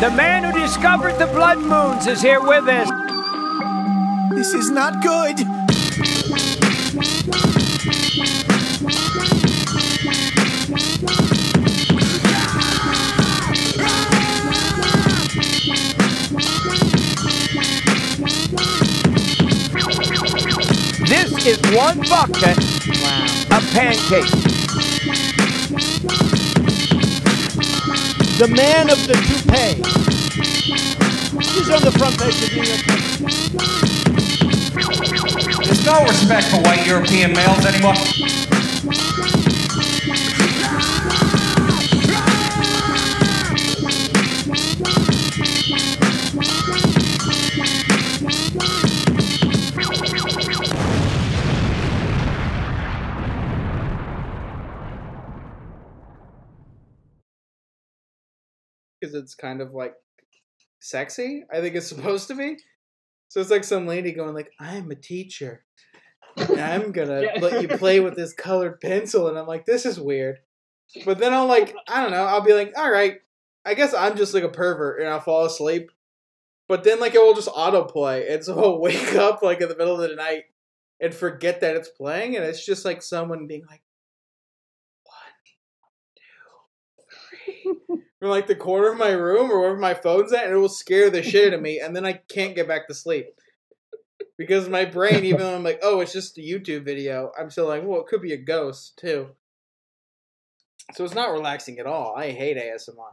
The man who discovered the blood moons is here with us. This is not good. This is one bucket of pancakes. The man of the toupee. He's on the front page of New York. There's no respect for white European males anymore. It's kind of like sexy. I think it's supposed to be. So it's like some lady going like, "I'm a teacher, and I'm gonna Yeah. let you play with this colored pencil," and I'm like, "This is weird." But then I'll like, I don't know. I'll be like, "All right, I guess I'm just like a pervert," and I'll fall asleep. But then like it will just autoplay, and so I'll wake up like in the middle of the night and forget that it's playing, and it's just like someone being like, from like the corner of my room or wherever my phone's at, and it will scare the shit out of me, and then I can't get back to sleep. Because my brain, even though I'm like, oh, it's just a YouTube video, I'm still like, well, it could be a ghost too. So it's not relaxing at all. I hate ASMR.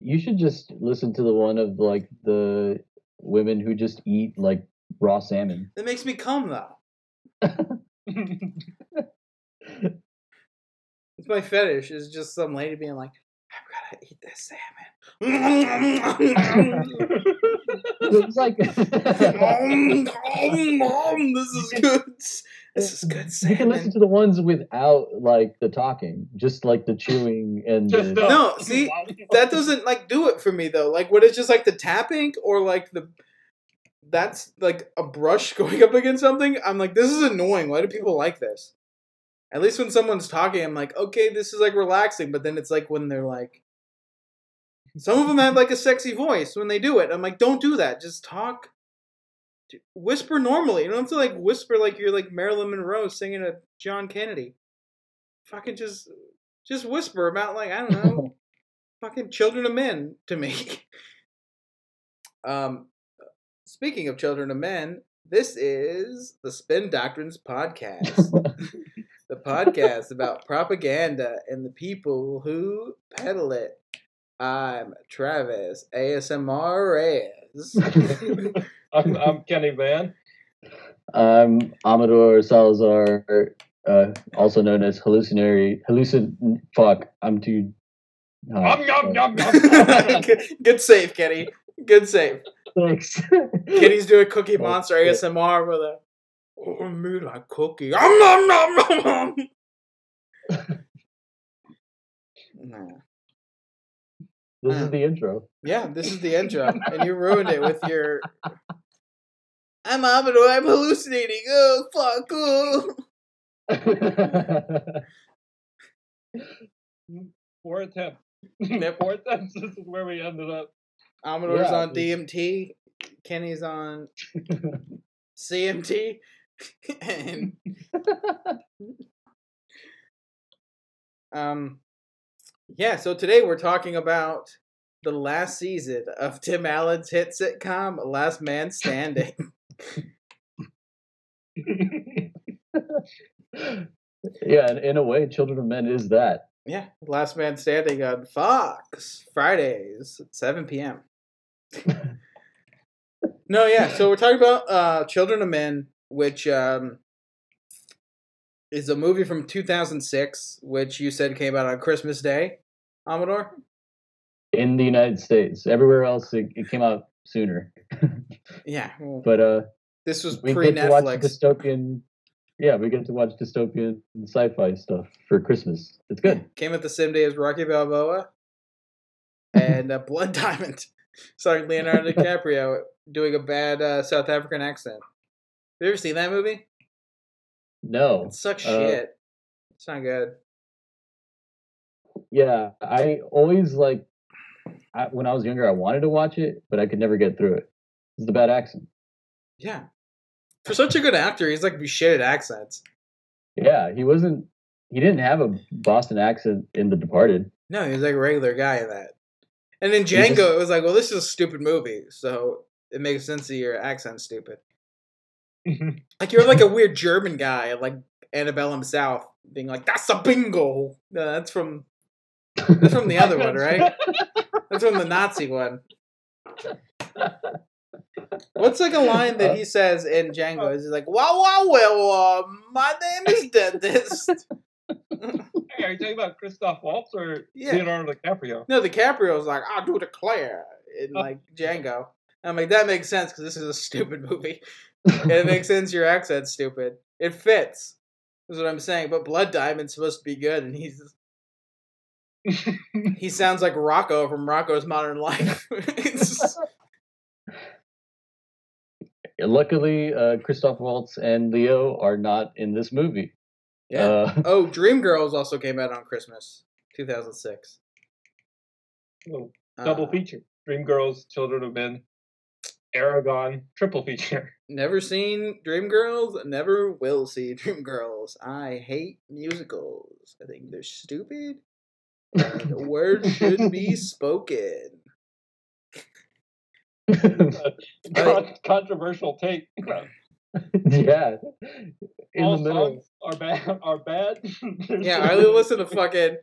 You should just listen to the one of like the women who just eat like raw salmon. It makes me come though. It's my fetish. Is just some lady being like, I'm gonna eat this salmon. It's like Nom, nom, nom, this is good. This is good you can listen to the ones without like the talking, just like the chewing and Just the, the- No, see, that doesn't like do it for me though. Like when it's just like the tapping or like the that's like a brush going up against something. I'm like, this is annoying. Why do people like this? At least when someone's talking, I'm like, okay, this is like relaxing. But then it's like when they're like, some of them have like a sexy voice when they do it. I'm like, don't do that. Just talk. Whisper normally. You don't have to like whisper like you're like Marilyn Monroe singing a John Kennedy. Fucking just, just whisper about like I don't know, fucking children of men to me. um, speaking of children of men, this is the Spin Doctrines podcast, the podcast about propaganda and the people who peddle it. I'm Travis ASMR Reyes. I'm, I'm Kenny Van. I'm Amador Salazar, uh, also known as hallucinatory hallucin. Fuck, I'm too. uh, Yum, yum, yum, yum. good, good save, Kenny. Good save. Thanks. Kenny's doing Cookie Oh, Monster shit. ASMR with a oh, me like cookie. Um, nom, nom, nom, nom. Nah. This is the intro. Yeah, this is the intro, and you ruined it with your. I'm Amador. I'm hallucinating. Oh fuck! Oh. Four attempts. Yep. Four attempts. This is where we ended up. Amador's Yeah, on DMT. Kenny's on CMT, and um, yeah. So today we're talking about the last season of Tim Allen's hit sitcom Last Man Standing. yeah, and in a way, Children of Men is that. yeah, Last Man Standing on Fox Fridays at seven p.m. no, yeah. So we're talking about uh, Children of Men, which um, is a movie from two thousand six, which you said came out on Christmas Day. Amador. in the United States. Everywhere else, it, it came out sooner. Yeah, well, But uh, this was pre get to watch Netflix. dystopian. Yeah, we get to watch dystopian sci-fi stuff for Christmas. It's good. Came out the same day as Rocky Balboa and uh, Blood Diamond, starring Leonardo DiCaprio doing a bad uh, South African accent. Have you ever seen that movie? No, It sucks Uh, shit. It's not good. yeah, I always like I, when I was younger, I wanted to watch it, but I could never get through it. It's the bad accent. Yeah. For such a good actor, he's like shit at accents. Yeah, he wasn't. He didn't have a Boston accent in The Departed. No, he was like a regular guy in that. And in He Django, just- it was like, well, this is a stupid movie, so it makes sense that your accent's stupid. Mm-hmm. Like you're like a weird German guy, like Annabellum South, being like, "That's a bingo." No, that's from that's from the other one, right? That's from the Nazi one. What's like a line that uh, he says in Django? Uh. Is he like, "Wow, wow, well, uh, my name is Dentist." Hey, are you talking about Christoph Waltz or Yeah. Leonardo DiCaprio? no, DiCaprio's like, "I do declare" in like Django. I'm like, that makes sense because this is a stupid movie. And it makes sense your accent's stupid. It fits. Is what I'm saying. But Blood Diamond's supposed to be good, and he's he sounds like Rocko from Rocko's Modern Life. It's- Luckily, uh, Christoph Waltz and Leo are not in this movie. yeah. Uh, oh, Dreamgirls also came out on Christmas, 2006. Oh, Double Uh, feature. Dreamgirls, Children of Men, Eragon, triple feature. Never seen Dreamgirls. Never will see Dreamgirls. I hate musicals. I think they're stupid. The word should be spoken. Con- controversial take. yeah, in All the middle. songs are bad. Are bad. Yeah, I only listen to fucking.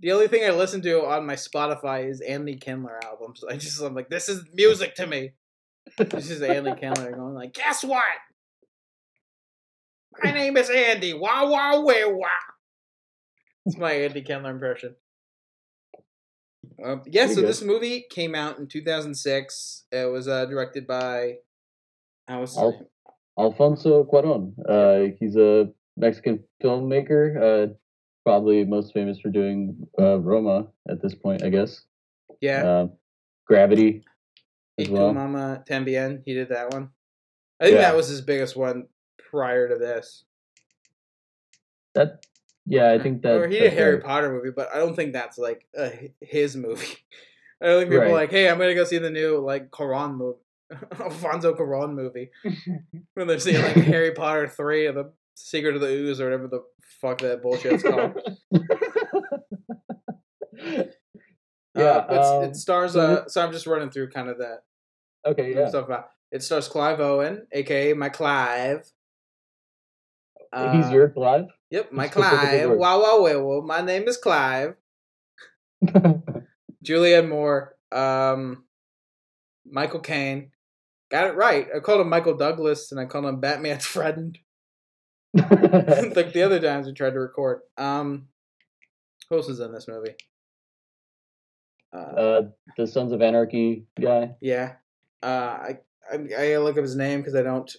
The only thing I listen to on my Spotify is Andy Kindler albums. I just I'm like, this is music to me. This is Andy Kindler going like, guess what? My name is Andy. Wah wah wah wah. It's my Andy Kindler impression. Um, yeah, Pretty so good. this movie came out in 2006. It was uh, directed by. I was Al- Alfonso Cuarón. Uh, he's a Mexican filmmaker. Uh, probably most famous for doing uh, Roma at this point, I guess. yeah. Uh, Gravity Iku well. Mama Tambien. He did that one. I think Yeah. that was his biggest one prior to this. That, yeah, I think that. or he did that's Harry right. Potter movie, but I don't think that's like uh, his movie. I don't think people are like, "Hey, I'm gonna go see the new like Quran movie, Alfonso Cuarón movie." when they're seeing like Harry Potter three or the Secret of the Ooze or whatever the fuck that bullshit's called. yeah, uh, but um, it stars. so Uh, so I'm just running through kind of that okay, yeah. stuff about. It stars Clive Owen, aka my Clive. He's Uh, your Clive. Yep, my Clive. Wow, wow, wow, wow. My name is Clive. Julianne Moore. Um, Michael Caine. Got it right. I called him Michael Douglas, and I called him Batman's friend. like the other times we tried to record. Um, who else is in this movie? Uh, uh, the Sons of Anarchy guy. yeah. Uh, I, I I look up his name because I don't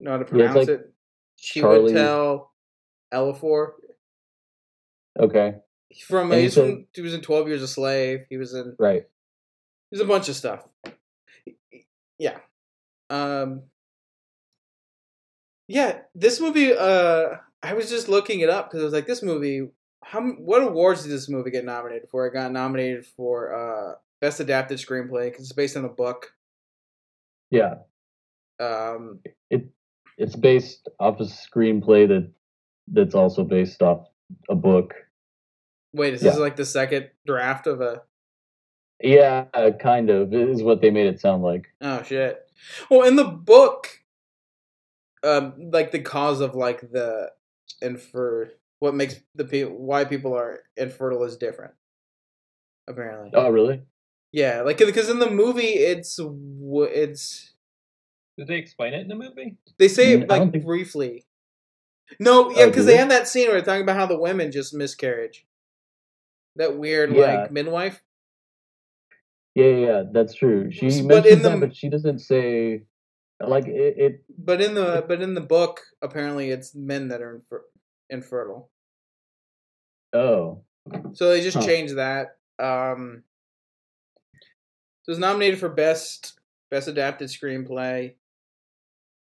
know how to Yeah, pronounce like it. She Charlie- would tell Elafor. Okay, From And he's from he was in Twelve Years a Slave. He was in right. There's a bunch of stuff. Yeah. Um Yeah, this movie uh I was just looking it up cuz I was like this movie how what awards did this movie get nominated for? It got nominated for uh best adapted screenplay cuz it's based on a book. Yeah, Um it it's based off a screenplay that that's also based off a book. wait, is this like the second draft of a Yeah, kind of is what they made it sound like. Oh shit. Well, in the book um like the cause of like the infer what makes the people why people are infertile is different. Apparently. Oh, really? Yeah, like because in the movie it's it's Did they explain it in the movie? they say Mm, it I don't like think- briefly. No, yeah, Oh, because do they they? have that scene where they're talking about how the women just miscarriage. That weird Yeah. like midwife. Yeah, yeah, yeah, that's true. She but mentions in the- that, but she doesn't say like it. it But in the but in the book, apparently it's men that are infer- infertile. oh, So they just Huh. changed that. Um, so it was nominated for best best adapted screenplay.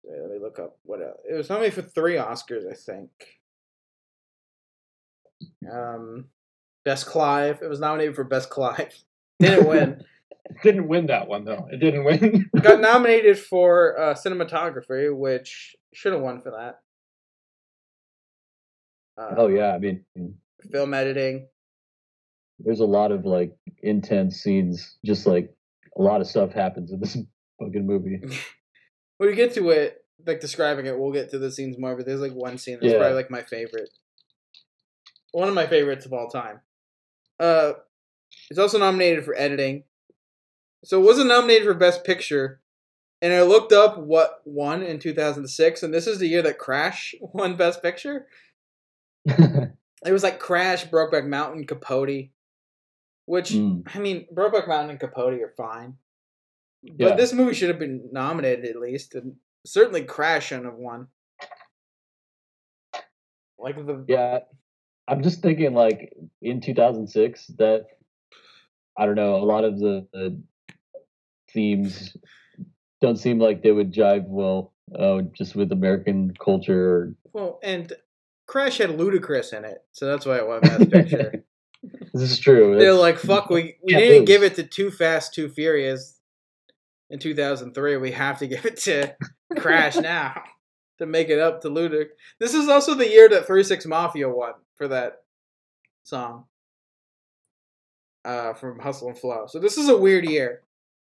Wait, Let me look up what else. it was nominated for three Oscars, I think. Um, best Clive. It was nominated for best Clive. Didn't win. didn't win that one though. It didn't win. Got nominated for uh, cinematography, which should have won for that. Uh, Oh yeah, I mean, film editing. there's a lot of like intense scenes. Just like a lot of stuff happens in this fucking movie. When we get to it, like describing it, we'll get to the scenes more. But there's like one scene that's Yeah. probably like my favorite, one of my favorites of all time. Uh, it's also nominated for editing. So it wasn't nominated for best picture, and I looked up what won in 2006, and this is the year that Crash won best picture. It was like Crash, Brokeback Mountain, Capote, which Mm. I mean, Brokeback Mountain and Capote are fine, Yeah. but this movie should have been nominated at least, and certainly Crash shouldn't have won. Like the Yeah, I'm just thinking like in 2006 that I don't know a lot of the, the themes don't seem like they would jive well uh, just with American culture. well, and Crash had Ludacris in it, so that's why it won best picture. This is true. They're That's- like, "Fuck, we we didn't lose. give it to Too Fast, Too Furious in 2003. We have to give it to Crash now to make it up to Ludic." This is also the year that Three Six Mafia won for that song uh, from Hustle and Flow. So this is a weird year.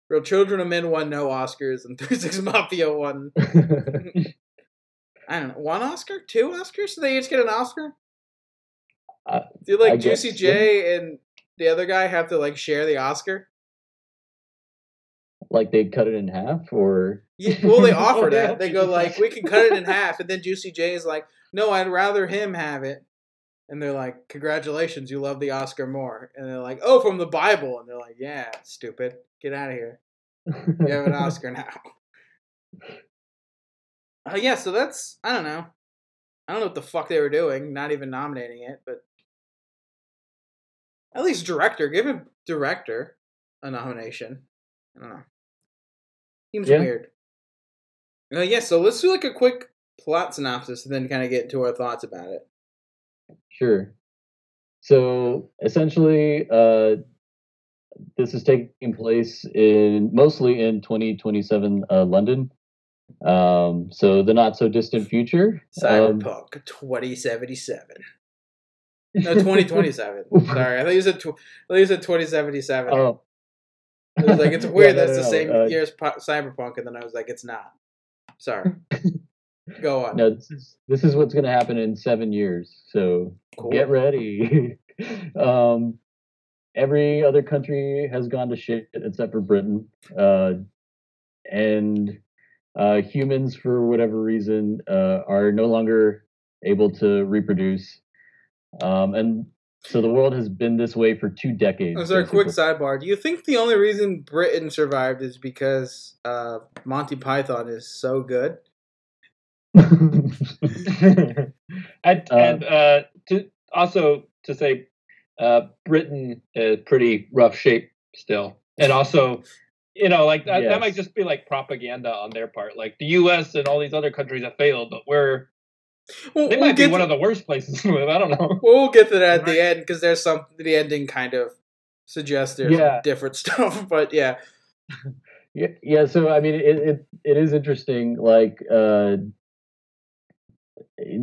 Real Children of Men won no Oscars, and Three Six Mafia won. I don't know, one Oscar, two Oscars. Did they each get an Oscar? Uh, Do like I Juicy so. J and the other guy have to like share the Oscar? like they cut it in half, or Yeah, well, they offer they that. They go like, we can cut it in half, and then Juicy J is like, no, I'd rather him have it. And they're like, congratulations, you love the Oscar more. And they're like, oh, from the Bible. And they're like, yeah, stupid, get out of here. You have an Oscar now. Uh, yeah, so that's I don't know. I don't know what the fuck they were doing, not even nominating it, but at least director, give a director a nomination. I don't know. Seems Yeah. weird. Uh, yeah, so let's do like a quick plot synopsis and then kind of get into our thoughts about it. Sure. So essentially, uh, this is taking place in mostly in 2027 uh, London. Um, so the not so distant future. Um, Cyberpunk 2077. No, 2027. Sorry, I thought you said tw- I thought you said 2077. oh, It was like it's Yeah, weird no, that's no, the same uh, year as po- Cyberpunk, and then I was like, it's not. Sorry. Go on. no, this is this is what's going to happen in seven years. So Cool. get ready. um, every other country has gone to shit except for Britain, uh, and uh, humans, for whatever reason, uh, are no longer able to reproduce, um, and so the world has been this way for two decades. Oh, sorry, quick sidebar. Do you think the only reason Britain survived is because uh, Monty Python is so good? and Uh, and uh, to also to say, uh, Britain is pretty rough shape still, and also, you know, like that, that might just be like propaganda on their part. Like the U.S. and all these other countries have failed, but we're Well, they we'll might be one to, of the worst places to live. I don't know. we'll get to that at the end because there's some the ending kind of suggests there's Yeah. different stuff. But yeah, Yeah, yeah. So I mean, it it, it is interesting. Like, uh,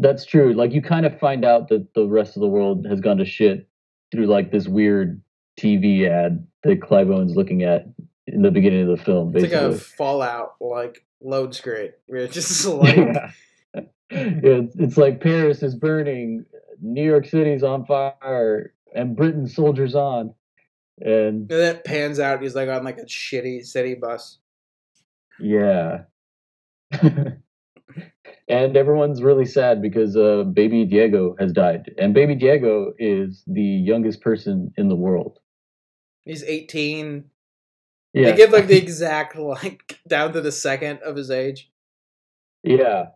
that's true. Like, you kind of find out that the rest of the world has gone to shit through like this weird TV ad that Clive Owen's looking at in the beginning of the film. it's like a Fallout like load screen just like yeah. It's, it's like Paris is burning, New York City's on fire, and Britain soldiers on. And and then it pans out. He's like on like a shitty city bus. Yeah. and everyone's really sad because uh, baby Diego has died. And baby Diego is the youngest person in the world. He's 18. Yeah. They give like the exact like down to the second of his age. yeah.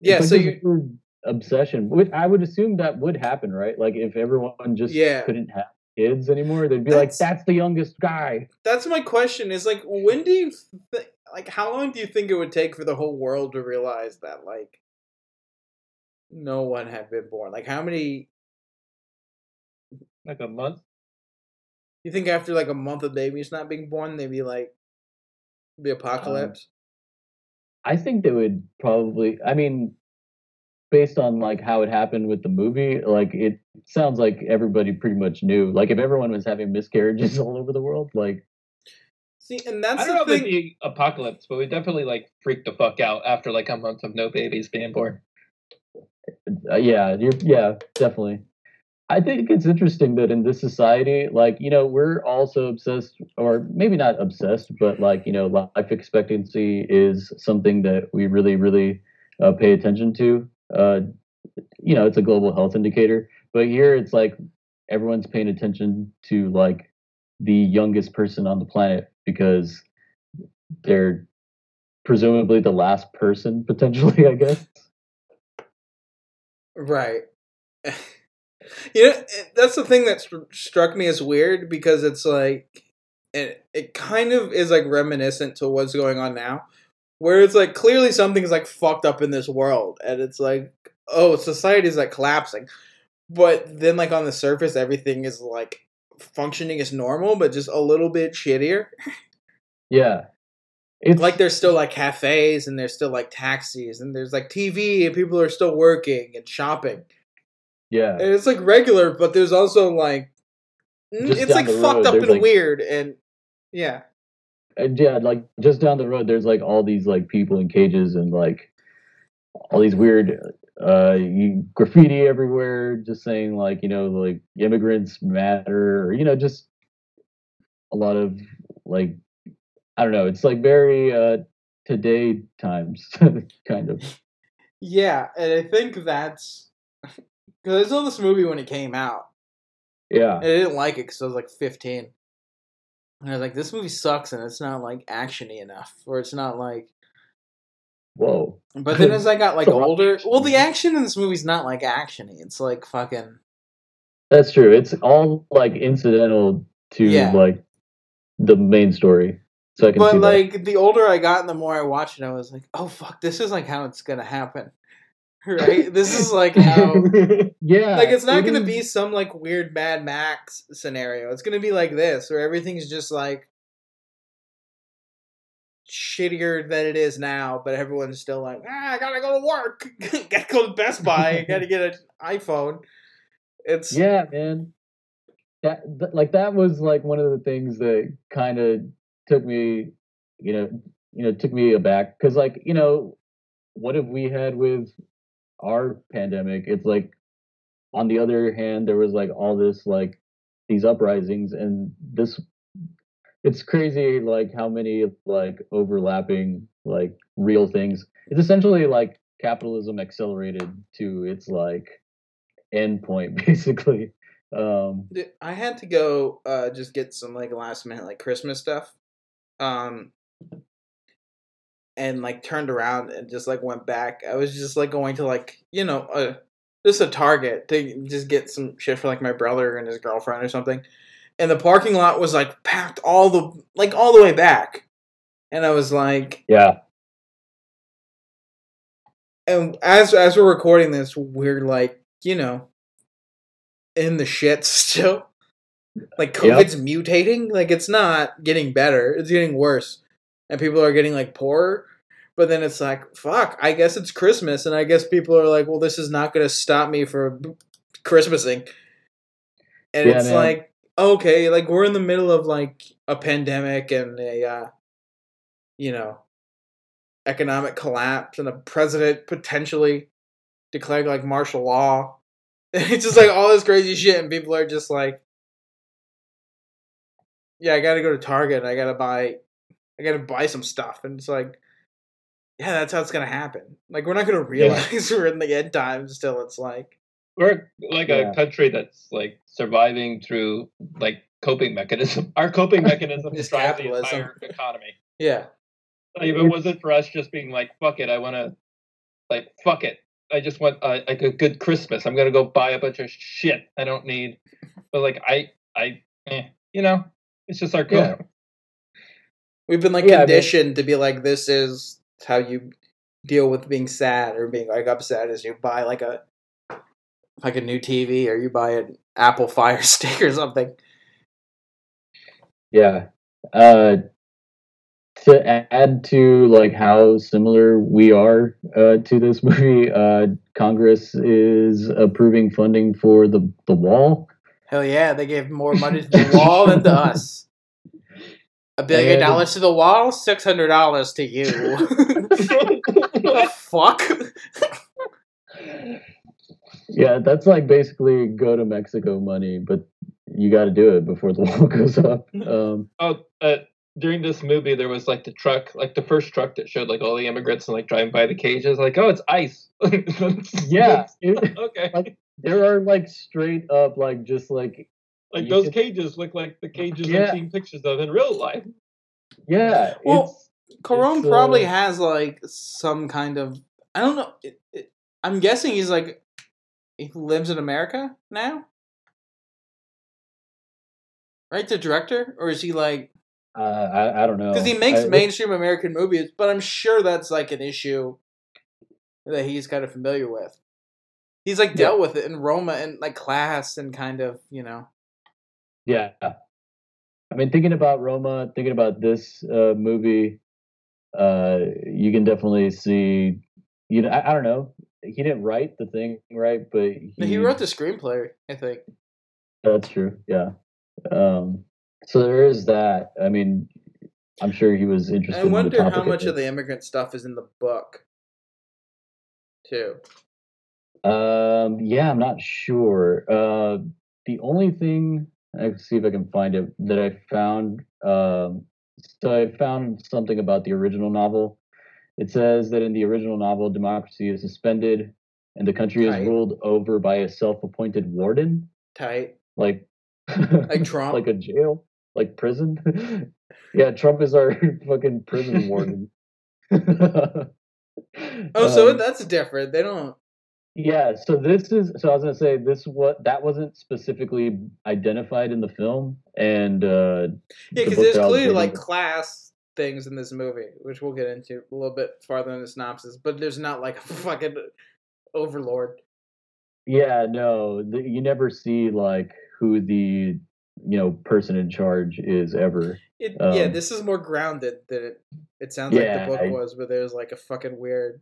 Yeah, It's so you obsession. Which I would assume that would happen, right? Like if everyone just Yeah. couldn't have kids anymore, they'd be like, That's- "That's the youngest guy." that's my question is like when do you th- like how long do you think it would take for the whole world to realize that like no one had been born like how many Like a month. You think after like a month of babies not being born, they'd be like the um, apocalypse? I think they would probably. I mean, based on like how it happened with the movie, like it sounds like everybody pretty much knew. Like if everyone was having miscarriages all over the world, like See, and that's I don't the if it'd thing. be apocalypse, but we definitely like freaked the fuck out after like a month of no babies being born. uh, yeah, you're yeah, definitely. I think it's interesting that in this society, like you know, we're also obsessed, or maybe not obsessed, but like you know, life expectancy is something that we really, really uh, pay attention to. Uh, you know, it's a global health indicator, but here it's like everyone's paying attention to like the youngest person on the planet because they're presumably the last person potentially, I guess. Right. you know, that's the thing that stru- struck me as weird because it's like, it, it kind of is like reminiscent to what's going on now, where it's like clearly something's like fucked up in this world, and it's like, oh, society's like collapsing, but then like on the surface, everything is like functioning as normal, but just a little bit shittier. Yeah. It's like there's still like cafes and there's still like taxis and there's like TV and people are still working and shopping. Yeah. And it's like regular, but there's also like mm, Just it's like fucked road, up and like- weird and yeah. And yeah, like just down the road, there's like all these like people in cages and like all these weird uh graffiti everywhere, just saying like you know like immigrants matter, or you know just a lot of like I don't know. It's like very uh today times kind of. Yeah, and I think that's because I saw this movie when it came out. Yeah, And I didn't like it because I was like 15. And I was like, this movie sucks and it's not like actiony enough, or it's not like. whoa. But then as I got like It's a lot of older, well, the action in this movie's not like actiony. It's like fucking. That's true. It's all like incidental to Yeah. like the main story. So I can see But that. like the older I got and the more I watched it, I was like, oh fuck, this is like how it's gonna happen. Right? this is like how yeah, like it's not it gonna is- be some like weird Mad Max scenario. It's gonna be like this, where everything's just like shittier than it is now, but everyone's still like, ah, I gotta go to work, gotta go to Best Buy, gotta get an iPhone. It's Yeah, man. That th- like that was like one of the things that kind of took me, you know, you know, took me aback because like you know, what have we had with our pandemic? It's like on the other hand, there was like all this like these uprisings and this. It's crazy, like how many like overlapping like real things. It's essentially like capitalism accelerated to its like end point, basically. Um, I had to go uh just get some like last minute like Christmas stuff. Um and like turned around and just like went back. I was just like going to like, you know, uh just a Target to just get some shit for like my brother and his girlfriend or something. And the parking lot was like packed all the like all the way back. And I was like yeah, and as as we're recording this, we're like, you know, in the shit still. Like Yep. COVID's mutating. Like it's not getting better. It's getting worse. And people are getting like poorer. But then it's like, fuck, I guess it's Christmas. And I guess people are like, well, this is not going to stop me for Christmasing. And Yeah, it's man. like, okay, like we're in the middle of like a pandemic and a, uh, you know, economic collapse and a president potentially declaring like martial law. It's just like all this crazy shit, and people are just like, "Yeah, I got to go to Target. And I got to buy, I got to buy some stuff." And it's like, yeah, that's how it's gonna happen. Like we're not gonna realize we're in the end times. Still, it's like, We're like Yeah. a country that's like surviving through like coping mechanism. Our coping mechanism Just drive the capitalism. entire economy. yeah, Like, if it wasn't for us just being like, "Fuck it," I want to, like, fuck it. I just want uh, like a good Christmas. I'm gonna go buy a bunch of shit I don't need. But like, I, I, eh, you know, it's just our Yeah. We've been like Yeah, conditioned to be like, this is how you deal with being sad or being like upset. Is you buy like a like a new TV or you buy an Apple Fire Stick or something. Yeah. Uh, to add to like how similar we are uh, to this movie, uh, Congress is approving funding for the the wall. Hell yeah, they gave more money to the wall than to us. A billion And- dollars to the wall, six hundred dollars to you. fuck? Yeah, that's like basically go to Mexico money, but you got to do it before the wall goes up. Um, oh, uh, during this movie, there was like the truck, like the first truck that showed like all the immigrants and like driving by the cages. Like, oh, it's ice. yeah, it- okay. Like- there are like straight up like just like Like you those could- cages look like the cages Yeah. I've seen pictures of in real life. yeah, Well, it's Cuarón probably uh, has like some kind of I don't know. It, it, I'm guessing he's like he lives in America now, right? The director, or is he like uh, I I don't know because he makes I- mainstream American movies? But I'm sure that's like an issue that he's kind of familiar with. He's like dealt with it in Roma and like class and kind of you know. Yeah. I mean, thinking about Roma, thinking about this uh, movie, uh, you can definitely see. You know, I, I don't know. He didn't write the thing, right? But he, He wrote the screenplay, I think. That's true. Yeah. Um, so there is that. I mean, I'm sure he was interested. I in the wonder topic how much it. of the immigrant stuff is in the book, too. Um, yeah, I'm not sure. Uh, the only thing I can see if I can find it that I found. Um, so I found something about the original novel. It says that in the original novel, democracy is suspended and the country is ruled over by a self-appointed warden, Tight. like Like Trump? like a jail, like prison. yeah, Trump is our fucking prison warden. Oh, so Um, that's different. They don't. Yeah, so this is so I was gonna say this what that wasn't specifically identified in the film, and uh, Yeah, because book there's that I was clearly like class things in this movie, which we'll get into a little bit farther in the synopsis. But there's not like a fucking overlord. yeah, no, the, you never see like who the you know person in charge is ever. It, yeah, Um, this is more grounded than it. It sounds like the book I- was, where there's like a fucking weird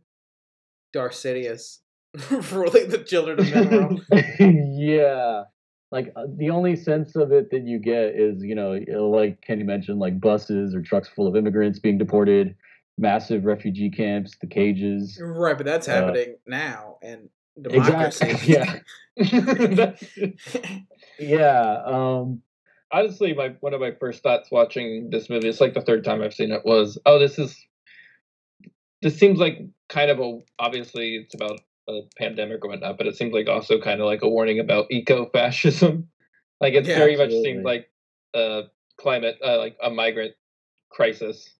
Darth Sidious ruling the children of Menro. yeah. Like uh, the only sense of it that you get is, you know, like Kenny mentioned, like buses or trucks full of immigrants being deported, massive refugee camps, the cages. right, but that's Uh, happening now, and democracy. Exactly. Yeah. Yeah. Um, Honestly, my one of my first thoughts watching this movie, it's like the third time I've seen it, was oh, this is this seems like kind of a obviously it's about a pandemic or whatnot, but it seems like also kind of like a warning about eco-fascism. Like it's Yeah, very much absolutely. seems like a climate uh, like a migrant crisis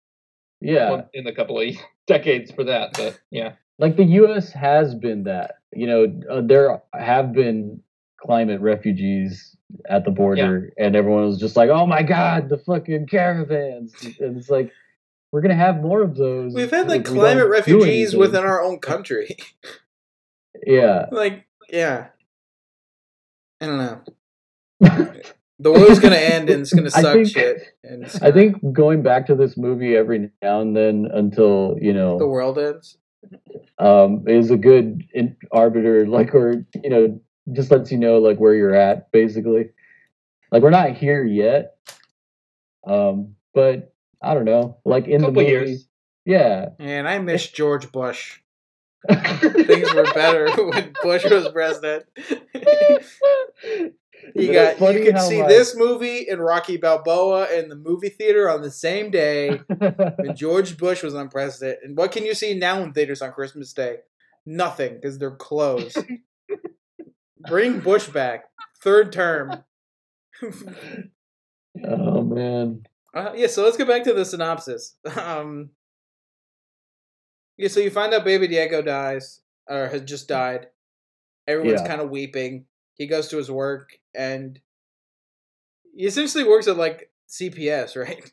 yeah. in a couple of decades for that. But yeah, like the U.S. has been that. You know, uh, there have been climate refugees at the border, and everyone was just like, "Oh my God, the fucking caravans!" And it's like we're gonna have more of those. We've had like we climate refugees within our own country. Yeah. like, yeah. I don't know. The world's gonna end and it's gonna I suck think- shit. And I gonna- think going back to this movie every now and then until you know the world ends. um, is a good in- arbiter, like or you know just lets you know like where you're at basically. Like we're not here yet, um, but I don't know. Like in the movie, years. yeah, And I miss George Bush. Things were better when Bush was president. You But got you could see like- this movie and Rocky Balboa in the movie theater on the same day when George Bush was on president. And what can you see now in theaters on Christmas Day? Nothing because they're closed. Bring Bush back, third term. oh man, Uh, yeah, so let's get back to the synopsis. Um, yeah, so you find out Baby Diego dies or has just mm. died. Everyone's Yeah. kind of weeping. He goes to his work and he essentially works at like CPS, right?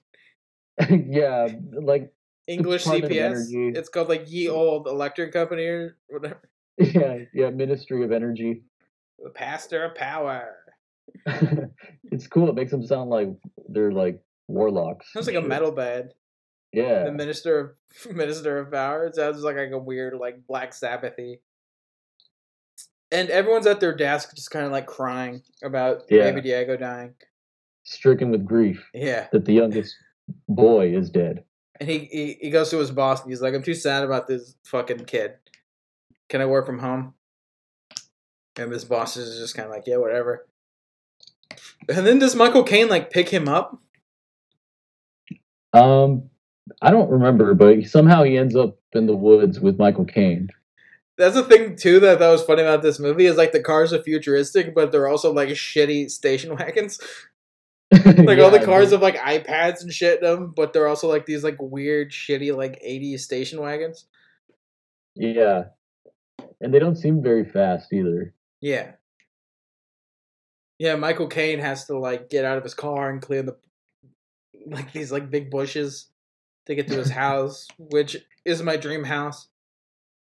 yeah, like English CPS. It's called like Ye Old Electric Company or whatever. yeah, yeah, Ministry of Energy. The Pastor of Power. it's cool. It makes them sound like they're like warlocks. Sounds like a metal band. Yeah. The minister of minister of power. It sounds like, like a weird like Black Sabbathy. And everyone's at their desk, just kind of like crying about Yeah. baby Diego dying. Stricken with grief Yeah, that the youngest boy is dead. and he, he he goes to his boss and he's like, "I'm too sad about this fucking kid. Can I work from home?" And his boss is just kind of like, "Yeah, whatever." And then does Michael Caine like pick him up? Um, I don't remember, but somehow he ends up in the woods with Michael Caine. That's the thing too that that was funny about this movie is like the cars are futuristic, but they're also like shitty station wagons. Like all the cars have like iPads and shit in them, but they're also like these like weird, shitty like '80s station wagons. Yeah, and they don't seem very fast either. Yeah, yeah. Michael Caine has to like get out of his car and clear the like these like big bushes to get to his house, which is my dream house.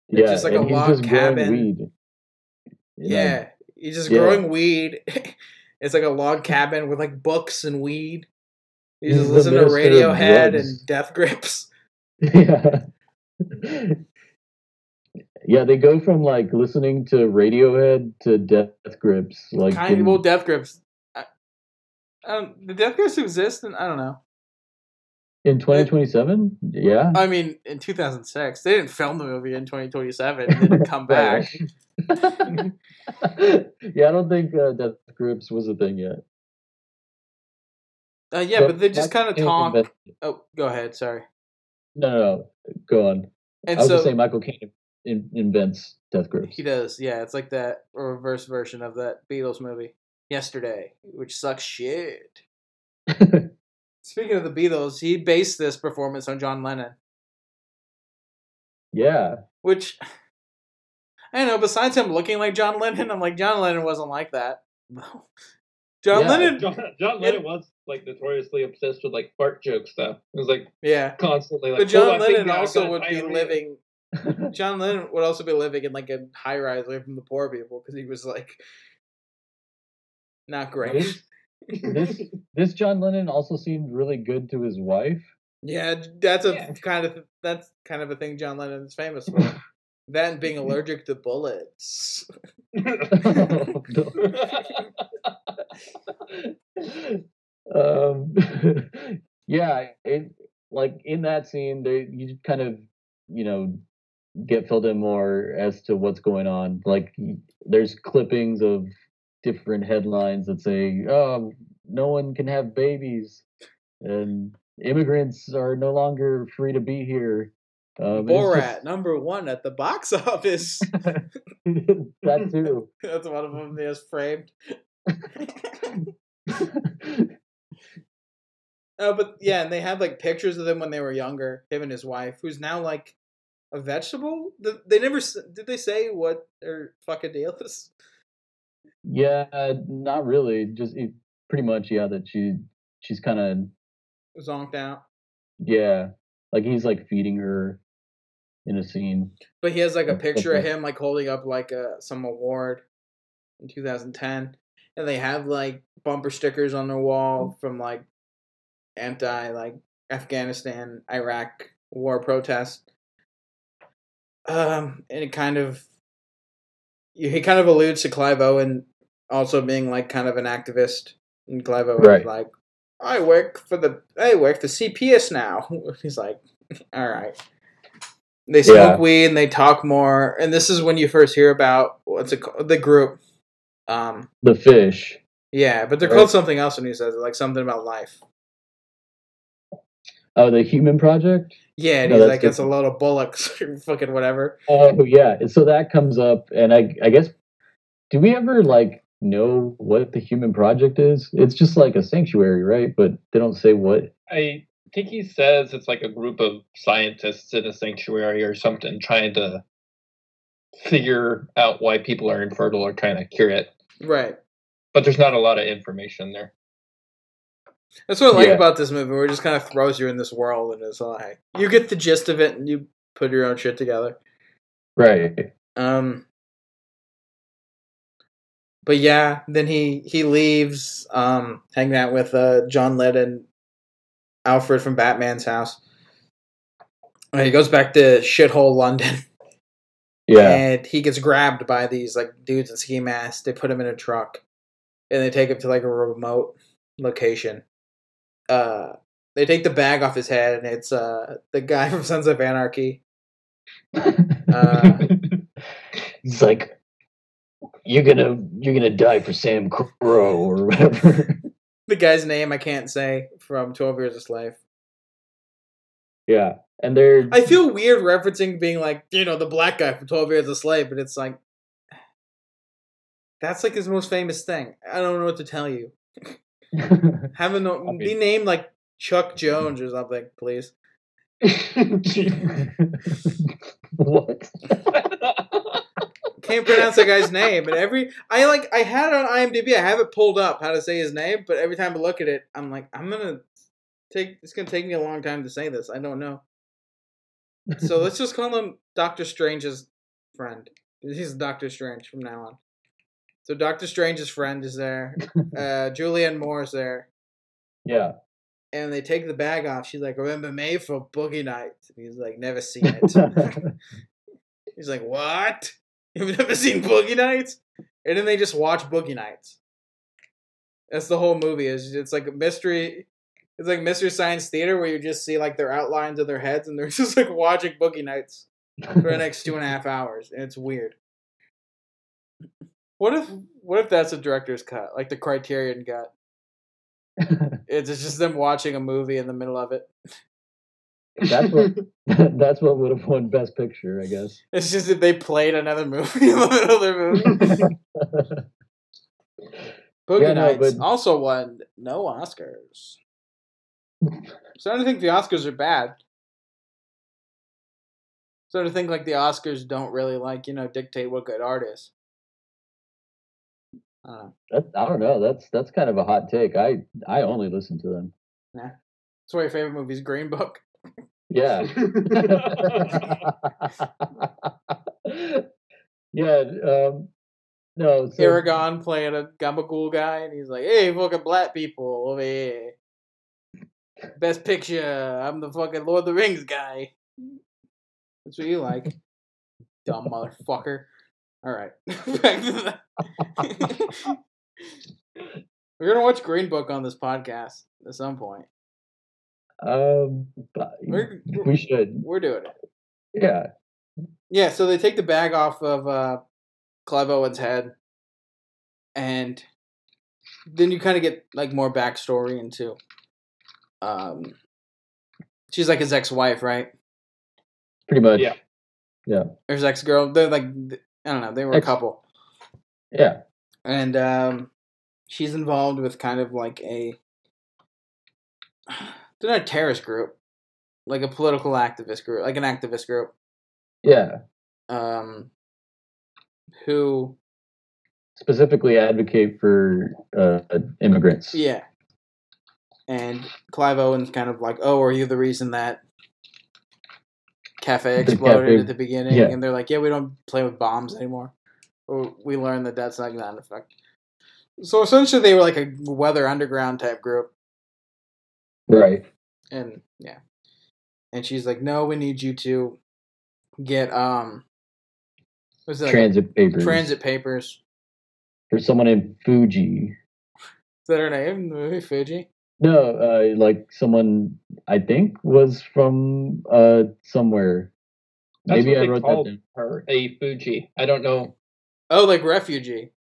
It's Yeah, just like a he's log just cabin. Weed. You know? Yeah, he's just Yeah. growing weed. it's like a log cabin with like books and weed. He's listening to Radiohead and Death Grips. yeah. yeah, they go from like listening to Radiohead to Death Grips. Like kind of well, Death Grips. I, I the Death Grips exist, and I don't know. In 2027. Yeah, I mean, in 2006, they didn't film the movie in 2027. It didn't come back. yeah, I don't think uh, Death Grips was a thing yet. Uh, yeah, but they just kind of talk. invent- Oh, go ahead. Sorry. No, no, no, go on. And I was so just saying Michael Caine in, invents Death Grips. he does. Yeah, it's like that reverse version of that Beatles movie, Yesterday, which sucks shit. Speaking of the Beatles, he based this performance on John Lennon, yeah, which I don't know. Besides him looking like John Lennon, I'm like John Lennon wasn't like that. John Yeah. Lennon, John, John Lennon was like notoriously obsessed with like fart jokes though. It was like yeah. constantly like. But John "Oh, Lennon also would be living. John Lennon would also be living in like a high rise away from the poor people because he was like not great. This, this this John Lennon also seemed really good to his wife. Yeah, that's a Yeah. kind of that's kind of a thing John Lennon is famous for. that and being allergic to bullets. um, yeah, it like in that scene, they you kind of you know get filled in more as to what's going on. Like there's clippings of different headlines that say, "Oh, no one can have babies," and immigrants are no longer free to be here. Um, Borat number one at the box office. that too. that's one of them. He has framed. Oh, but yeah, and they have like pictures of them when they were younger, him and his wife, who's now like a vegetable. They never did they say what their fucking deal is. Yeah, not really. Just it, pretty much, yeah. That she she's kind of Zonked out, yeah, like he's like feeding her in a scene. but he has like a picture of him like holding up like a some award in 2010, and they have like bumper stickers on their wall from like anti like Afghanistan Iraq war protest. Um, and it kind of he kind of alludes to Clive Owen also being like kind of an activist, and Owen Right. like, I work for the I work for CPS now. He's like, all right. They smoke Yeah. weed and they talk more, and this is when you first hear about what's it called, the group. Um, The fish. yeah, but they're Right. called something else when he says it, like something about life. Oh, the Human Project. Yeah, and No, he's like, it's a load of bullocks, or fucking whatever. Oh yeah, so that comes up, and I I guess do we ever like know what the Human Project is? It's just like a sanctuary, right? But they don't say what. I think he says it's like a group of scientists in a sanctuary or something trying to figure out why people are infertile or trying to cure it. Right. But there's not a lot of information there. That's what I like Yeah. about this movie, where it just kind of throws you in this world, and it's like you get the gist of it, and you put your own shit together. Right. Um, but yeah, then he he leaves, um, hanging out with uh, John Lennon Alfred from Batman's house. And he goes back to shithole London, Yeah. and he gets grabbed by these like dudes in ski masks. They put him in a truck, and they take him to like a remote location. Uh, they take the bag off his head, and it's uh the guy from Sons of Anarchy. Uh, He's like, you're gonna you're gonna die for Sam Crow or whatever. the guy's name I can't say from Twelve Years a Slave. yeah, and they're I feel weird referencing being like, you know, the black guy from Twelve Years a Slave, but it's like that's like his most famous thing. I don't know what to tell you. Have a no- mean- be named like Chuck Jones or something, please. what? Can't pronounce that guy's name, and every I like I had it on IMDb. I have it pulled up how to say his name, but every time I look at it, I'm like, I'm gonna take. It's gonna take me a long time to say this. I don't know. So let's just call him Doctor Strange's friend. He's Doctor Strange from now on. So Doctor Strange's friend is there. Uh, Julianne Moore is there. yeah. and they take the bag off. She's like, "Remember me for Boogie Nights?" And he's like, "Never seen it." he's like, "What? You've never seen Boogie Nights?" And then they just watch Boogie Nights. That's the whole movie. Is it's like a mystery. It's like Mystery Science Theater where you just see like their outlines of their heads, and they're just like watching Boogie Nights for the next two and a half hours, and it's weird. What if what if that's a director's cut, like the Criterion cut? It's just them watching a movie in the middle of it. That's what that's what would have won Best Picture, I guess. It's just that they played another movie in the middle of their movie. Boogie Yeah, no, Nights but- also won no Oscars. so I don't think the Oscars are bad. Starting to think like the Oscars don't really like you know dictate what good art is. I don't know. That, I don't know. That's that's kind of a hot take. I I only listen to them. That's why your favorite movie is Green Book. Yeah. yeah. Um, no. So, Aragorn playing a Gabagool guy, and he's like, "Hey, fucking black people over here. Best picture. I'm the fucking Lord of the Rings guy. That's what you like, dumb motherfucker." All right, back to the. We're gonna watch Green Book on this podcast at some point. Um, but We're we should. we're doing it. Yeah. Yeah, so they take the bag off of uh, Clive Owen's head, and then you kind of get like more backstory into. Um, she's like his ex-wife, right? Pretty much. Yeah. Yeah. Or his ex-girl. They're like, I don't know. They were a couple, Yeah. and um, she's involved with kind of like a. They're not a terrorist group, like a political activist group, like an activist group. Yeah. Um, who Specifically advocate for uh, immigrants. Yeah. And Clive Owen's kind of like, oh, are you the reason that cafe The exploded cafe- at the beginning? yeah. And they're like, yeah, we don't play with bombs anymore. Or we learned that that's not an effect. So essentially, they were like a Weather Underground type group. Right. And yeah. And she's like, no, we need you to get, um, what's it like? Transit papers. Transit papers. For someone in Fuji. Is that her name? in The movie Fuji? No, uh, like someone I think was from uh somewhere. That's Maybe what I they wrote that down. her a Fuji. I don't know. Oh, like refugee.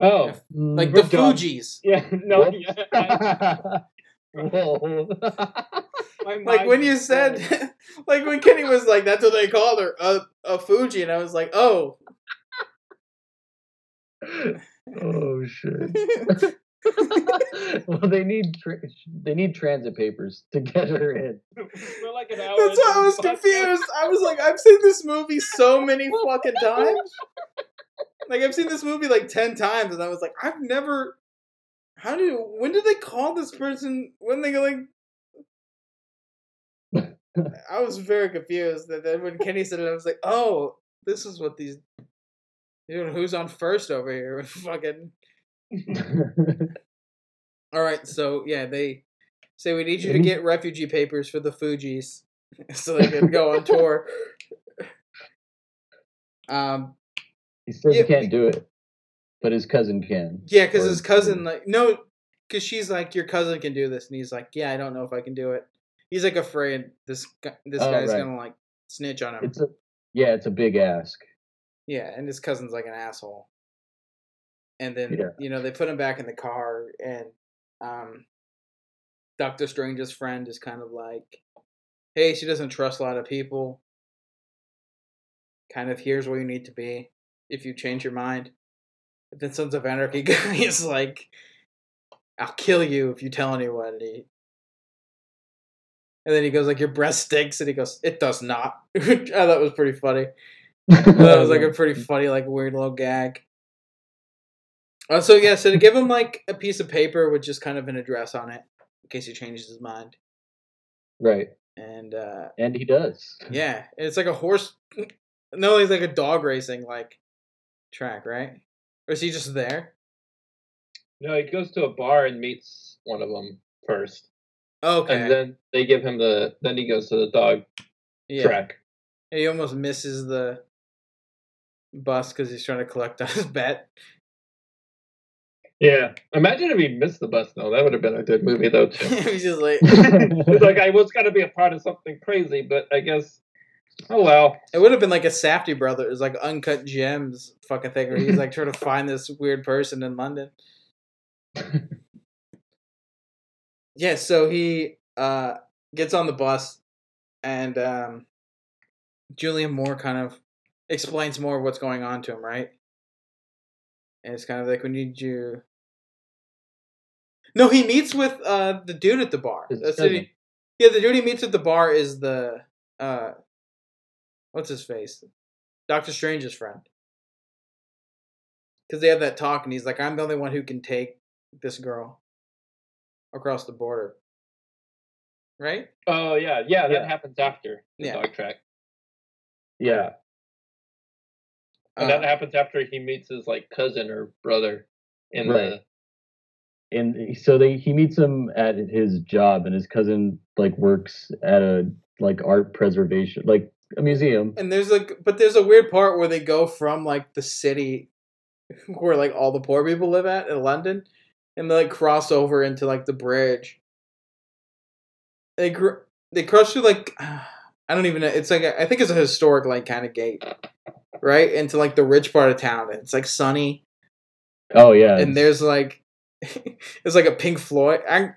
Oh, Like the dumb. Fugees. yeah. No. Yeah, I- Oh. Whoa. like when you was said like when kenny was like that's what they called her a, a fuji and i was like oh oh shit. well, they need tra- they need transit papers to get her in. We're like an hour. that's why i was confused i was like i've seen this movie so many fucking times like i've seen this movie like 10 times and i was like i've never how do when did they call this person when they go like i was very confused that then when kenny said it i was like oh this is what these you know who's on first over here fucking All right, so yeah, they Say we need you to Mhm. get refugee papers for the Fugees so they can go on tour. Um, He says Yeah, he can't do it, but his cousin can. yeah, because his cousin like no, because she's like your cousin can do this, and he's like, yeah, I don't know if I can do it. He's like afraid this gu- this Oh, guy's right. gonna like snitch on him. It's a yeah, it's a big ask. Yeah, and his cousin's like an asshole. And then Yeah. you know they put him back in the car, and um, Doctor Strange's friend is kind of like, "Hey, she doesn't trust a lot of people. Kind of here's where you need to be if you change your mind." Then Sons of Anarchy guy is like, "I'll kill you if you tell anyone." And, he, and then he goes like, "Your breast stinks," and he goes, "It does not." Which I thought was pretty funny. that was like a pretty funny, like weird little gag. Uh, so yeah, so to give him like a piece of paper with just kind of an address on it, in case he changes his mind, right, and uh and he does. yeah, it's like a horse. No, it's like a dog racing like track, right? Or is he just there? No, he goes to a bar and meets one of them first, Okay, and then they give him the. Then he goes to the dog yeah, track. he almost misses the bus because he's trying to collect on his bet. Yeah, imagine if he missed the bus though. That would have been a good movie though too. he's just like, It's like I was gonna be a part of something crazy, but I guess. Oh well. It would have been like a Safdie Brothers, like uncut gems fucking thing, where he's like trying to find this weird person in London. yeah, so he uh gets on the bus and um Julianne Moore kind of explains more of what's going on to him, right? And it's kind of like we need you No, he meets with uh the dude at the bar. That's it. cousin. Yeah, the dude he meets at the bar is the uh what's his face? Doctor Strange's friend. Because they have that talk, and he's like, "I'm the only one who can take this girl across the border." Right? Oh yeah, yeah. That Yeah. happens after the Yeah. dog track, Yeah, and that Uh, happens after he meets his like cousin or brother in Right. and so they he meets him at his job, and his cousin like works at a like art preservation, like a museum. and there's like, but there's a weird part where they go from like the city where like all the poor people live at in London, and they like cross over into like the bridge. They gr- they cross through like I don't even know. It's like a, I think it's a historic like kind of gate, right into like the rich part of town. And it's like sunny, Oh yeah, and there's like it's like a Pink Floyd. I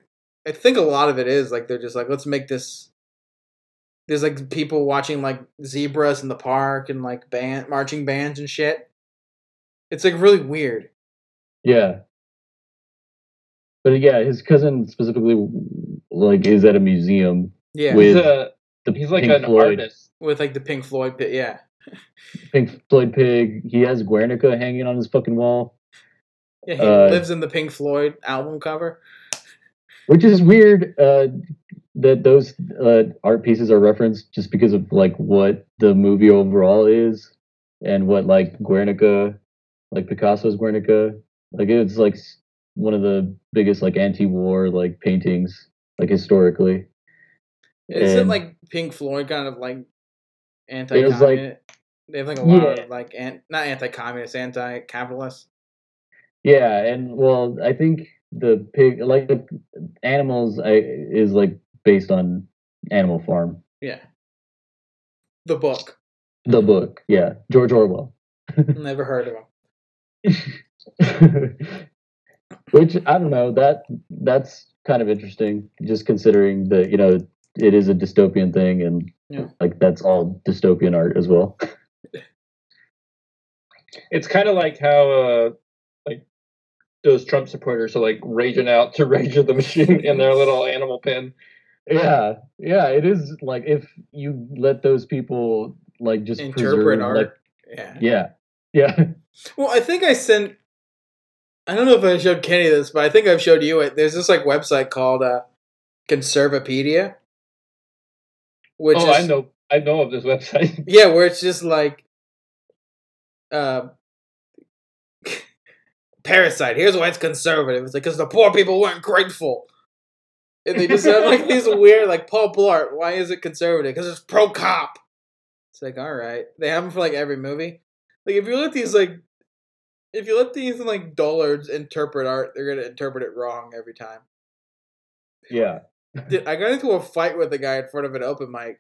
I think a lot of it is like they're just like let's make this. There's like people watching like zebras in the park and like band marching bands and shit. It's like really weird. Yeah. But yeah, his cousin specifically like is at a museum Yeah, with he's a the he's like Pink an Floyd, artist. with like the Pink Floyd pit. Yeah, Pink Floyd pig. He has Guernica hanging on his fucking wall, yeah. He Uh, lives in the Pink Floyd album cover. Which is weird uh, that those uh, art pieces are referenced just because of like what the movie overall is and what like Guernica, like Picasso's Guernica, like it's like one of the biggest like anti-war like paintings like historically. Isn't And- like Pink Floyd kind of like was anti-communist? like- they have like a lot Yeah. of like an, not anti-communist, anti-capitalist. Yeah, and well, I think the pig, like the animals, I, is like based on Animal Farm, Yeah, the book. the book. Yeah, George Orwell. Never heard of him. Which I don't know. That that's kind of interesting, just considering that you know it is a dystopian thing, and Yeah. like that's all dystopian art as well. It's kind of like how uh like those Trump supporters are like raging out to Rage of the Machine in their little animal pen. yeah, yeah, it is like if you let those people like just Interpret preserve, art. like- yeah. yeah, yeah. Well, I think I sent. I don't know if I showed Kenny this, but I think I've showed you it. There's this like website called uh, Conservapedia, which oh, is I know, I know of this website. yeah, where it's just like, uh, parasite. Here's why it's conservative. It's like because the poor people weren't grateful. and they just have like these weird like Paul Blart. Why is it conservative? Because it's pro cop. It's like all right. They have them for like every movie. Like if you let these like, if you let these like dullards interpret art, they're gonna interpret it wrong every time. Yeah. Dude, I got into a fight with a guy in front of an open mic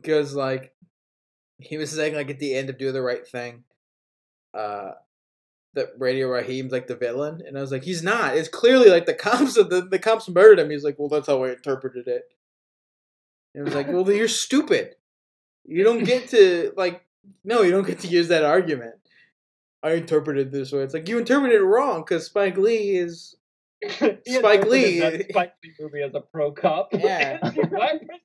because like he was saying like at the end of Do the Right Thing, uh, that Radio Raheem's like the villain, and I was like, he's not. It's clearly like the cops the the cops murdered him. He's like, well, that's how I interpreted it. And I was like, well, then you're stupid. You don't get to like no, you don't get to use that argument. I interpreted this way. It's like you interpreted it wrong because Spike Lee is Spike Lee. that Spike Lee movie as a pro cop. Yeah.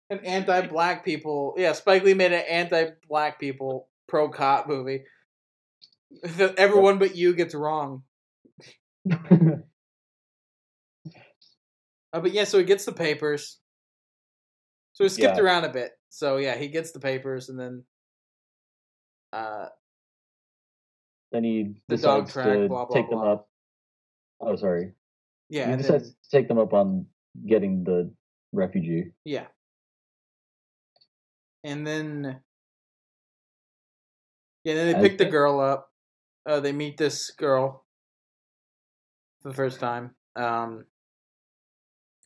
An anti-black people. Yeah, Spike Lee made an anti-black people pro cop movie. Everyone but you gets wrong. Uh, but yeah, so he gets the papers. So we skipped Yeah. around a bit. So yeah, he gets the papers and then uh then he The dog decides track, to blah, blah, take them up. Oh, sorry. yeah, he and decides then, to take them up on getting the refugee. yeah. And then Yeah, then they As pick the girl up. Uh they meet this girl for the first time. Um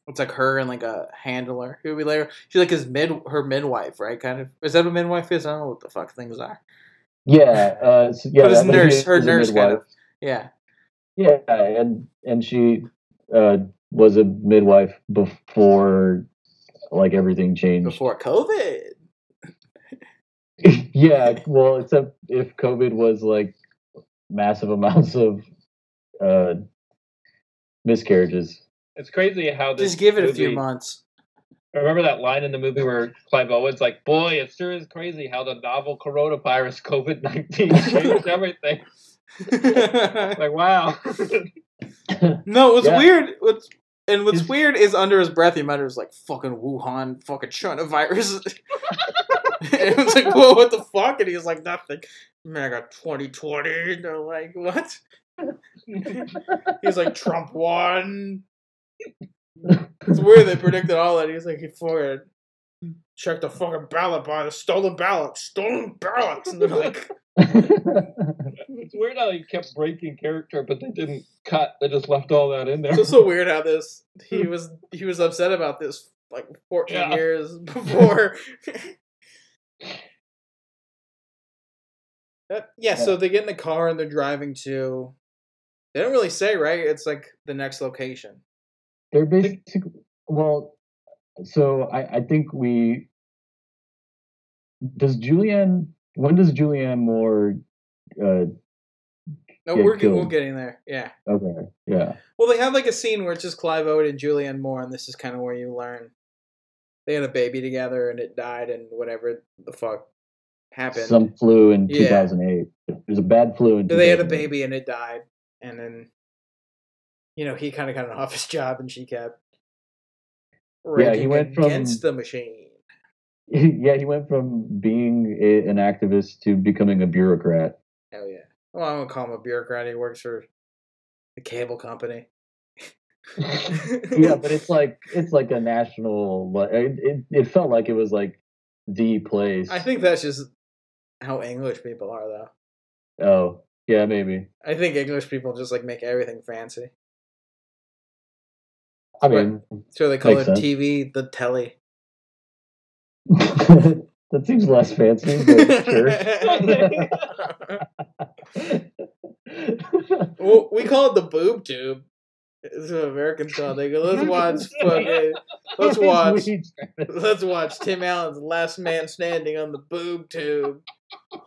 it's like her and like a handler who we later she's like his mid her midwife, right? Kind of is that what midwife is? I don't know what the fuck things are. Yeah, uh, so- yeah. But his nurse- her nurse kind of- Yeah. Yeah, and and she uh, was a midwife before like everything changed. Before COVID. yeah, well, except if COVID was like massive amounts of uh, miscarriages. It's crazy how this Just give it a few movie- months. Remember that line in the movie where Clive Owen's like, "Boy, it sure is crazy how the novel coronavirus COVID nineteen changed everything." Like, wow. No, what's Yeah. weird what's and what's His- weird is under his breath he mutters like fucking Wuhan, fucking China virus. and it was like, whoa, what the fuck? And he's like, nothing. MAGA 2020. And they're like, what? He's like, Trump won. It's weird they predicted all that. He's like, he fucking checked the fucking ballot by the stolen ballots. Stolen ballots. And they're like, it's weird how he kept breaking character, but they didn't cut. They just left all that in there. It's also weird how this he was he was upset about this like 14 Yeah. years before. Yeah, so they get in the car and they're driving to. They don't really say, right? It's like the next location. They're basically well. So I, I think we does Julianne. When does Julianne Moore? Uh, No, we're we're getting there. Yeah. okay, yeah, Well, they have like a scene where it's just Clive Owen and Julianne Moore, and this is kind of where you learn they had a baby together and it died, and whatever the fuck happened. some flu in Yeah. 2008. There's a bad flu in. So they had a baby and it died, and then you know he kind of got an office job, and she kept Yeah, he went from- against the machine. yeah, he went from being a, an activist to becoming a bureaucrat. Hell yeah! Well, I don't call him a bureaucrat. He works for the cable company. yeah, but it's like it's like a national. It, it, it felt like it was like the place. I think that's just how English people are, though. Oh, yeah, maybe. I think English people just like make everything fancy. I mean, So they call it sense. TV the telly. that seems less fancy, but sure. well, we call it the boob tube. It's what Americans call it. They go, let's watch fucking, let's watch, let's watch Tim Allen's Last Man Standing on the boob tube.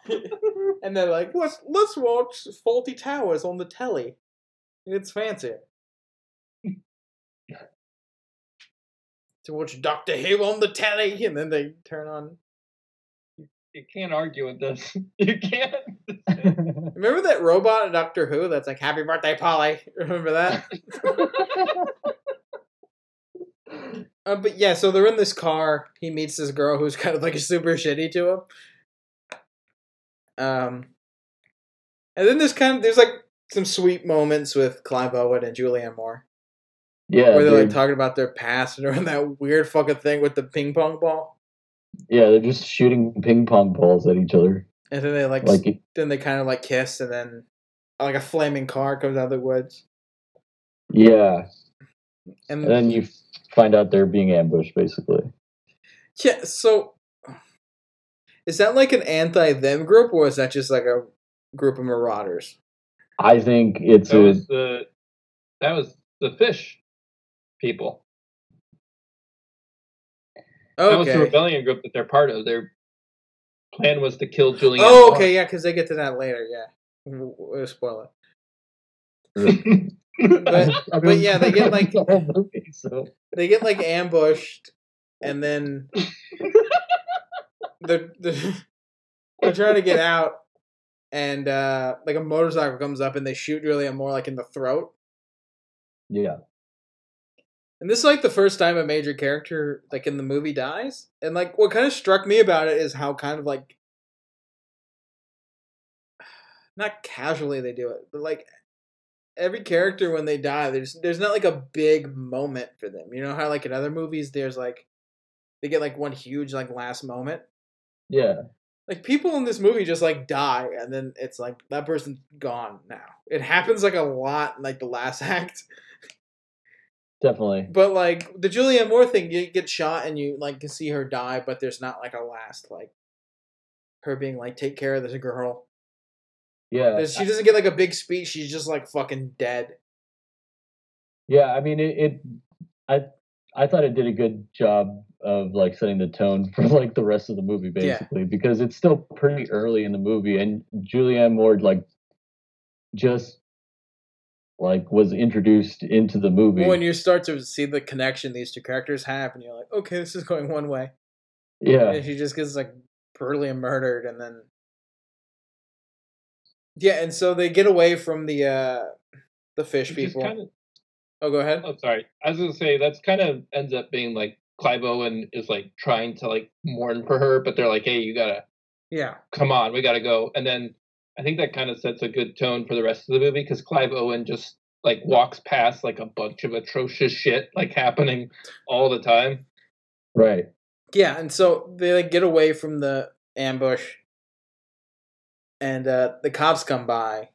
and they're like, let's let's watch Fawlty Towers on the telly. It's fancy. to watch Doctor Who on the telly, and then they turn on. You can't argue with this. You can't. Remember that robot in Doctor Who that's like "Happy Birthday, Polly"? Remember that? Uh, but yeah, so they're in this car. He meets this girl who's kind of like super shitty to him. Um, and then there's kind of there's like some sweet moments with Clive Owen and Julianne Moore. Yeah, where they're they're, like talking about their past and they're that weird fucking thing with the ping pong ball, yeah, they're just shooting ping pong balls at each other. and then they like, s- Like, then they kind of like kiss, and then like a flaming car comes out of the woods, yeah, and, and then you find out they're being ambushed, basically. yeah. So is that like an anti them group, or is that just like a group of marauders? I think it's That a was the that was the fish people. That was the rebellion group that they're part of. Their plan was to kill Julianne. Oh, okay, yeah, because they get to that later. Yeah, we'll, we'll spoil it. But but yeah, they get like the whole movie, so they get like ambushed, and then they're, they're they're trying to get out, and uh like a motorcycle comes up, and they shoot Julianne Moore like in the throat. yeah, And this is like the first time a major character like in the movie dies. And like what kind of struck me about it is how kind of like not casually they do it, but like every character when they die, there's there's not like a big moment for them. You know how like in other movies there's like they get like one huge like last moment. yeah, Like people in this movie just like die and then it's like that person's gone now. It happens like a lot in like the last act. Definitely. But like the Julianne Moore thing, you get shot and you like can see her die, but there's not like a last like her being like take care of this girl. Yeah, she doesn't get like a big speech. She's just like fucking dead. yeah. I mean, it, it. I I thought it did a good job of like setting the tone for like the rest of the movie, Yeah. basically, because it's still pretty early in the movie, and Julianne Moore like just like was introduced into the movie. When you start to see the connection these two characters have, and you're like, okay, this is going one way, yeah, and she just gets like brutally murdered, and then yeah, and so they get away from the uh the fish Which people. kind of. oh, go ahead. Oh, sorry. I was gonna say that's kind of ends up being like Clive Owen is like trying to like mourn for her, but they're like, "Hey, you gotta Yeah, come on, we gotta go." And then I think that kind of sets a good tone for the rest of the movie because Clive Owen just like walks past like a bunch of atrocious shit like happening all the time. right. Yeah, and so they like get away from the ambush, and uh the cops come by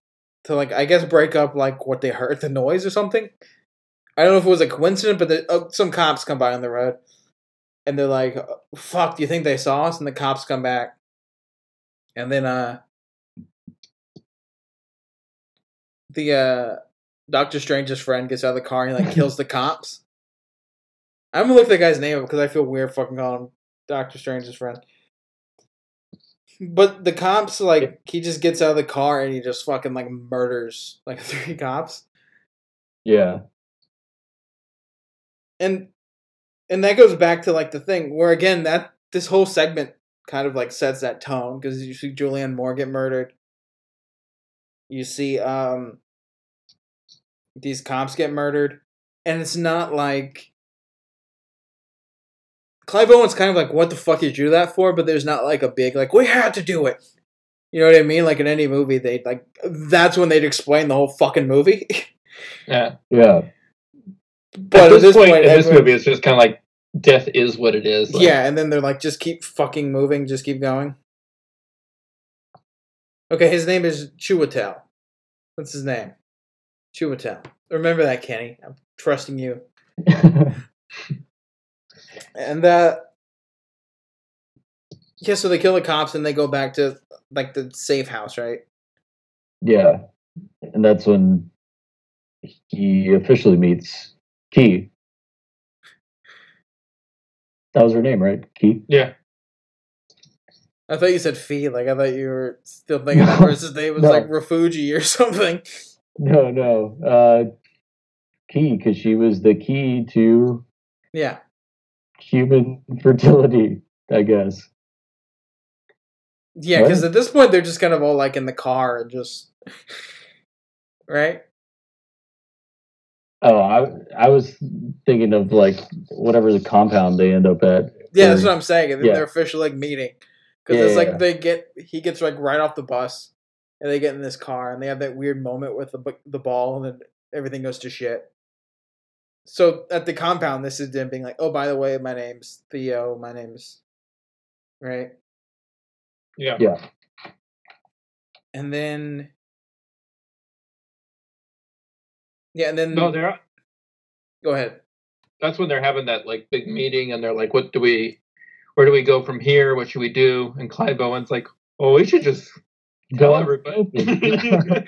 to like I guess break up like what they heard the noise or something. I don't know if it was a coincidence, but the, uh, some cops come by on the road, and they're like, "Fuck, do you think they saw us?" And the cops come back, and then uh the uh Doctor Strange's friend gets out of the car and he like kills the cops. I'm gonna look that guy's name up because I feel weird fucking calling him Doctor Strange's friend. But the cops like he just gets out of the car and he just fucking like murders like three cops. Yeah, And and that goes back to like the thing where again that this whole segment kind of like sets that tone because you see Julianne Moore get murdered. You see um these cops get murdered. And it's not like Clive Owen's kind of like, what the fuck did you do that for? But there's not like a big like, we had to do it. You know what I mean? Like in any movie, they'd like that's when they'd explain the whole fucking movie. Yeah. yeah, but at this, point, in this everyone- movie, it's just kind of like death is what it is. Like, yeah, and then they're like, just keep fucking moving, just keep going. Okay, his name is Chiwetel. What's his name? Chiwetel. Remember that, Kenny. I'm trusting you. And uh Yeah, so they kill the cops and they go back to like the safe house, right? yeah, and that's when he officially meets Key. That was her name, right? Key. Yeah. I thought you said fee, like I thought you were still thinking that person's name was no. like Refugi or something. No, no, uh, Key, because she was the key to Yeah. human fertility, I guess. Yeah, because Right. at this point they're just kind of all like in the car and just right? Oh, I I was thinking of like whatever the compound they end up at. Yeah, that's what I'm saying. And then yeah. their official like meeting because Yeah, it's like yeah. they get he gets like right off the bus and they get in this car and they have that weird moment with the the ball and then everything goes to shit. so at the compound, this is them being like, "Oh, by the way, my name's Theo. My name's right." Yeah. Yeah. And then, yeah, and then No, they're go ahead. that's when they're having that like big meeting and they're like, what do we where do we go from here? What should we do? And Clive Owen's like, Oh, we should just Go tell on everybody.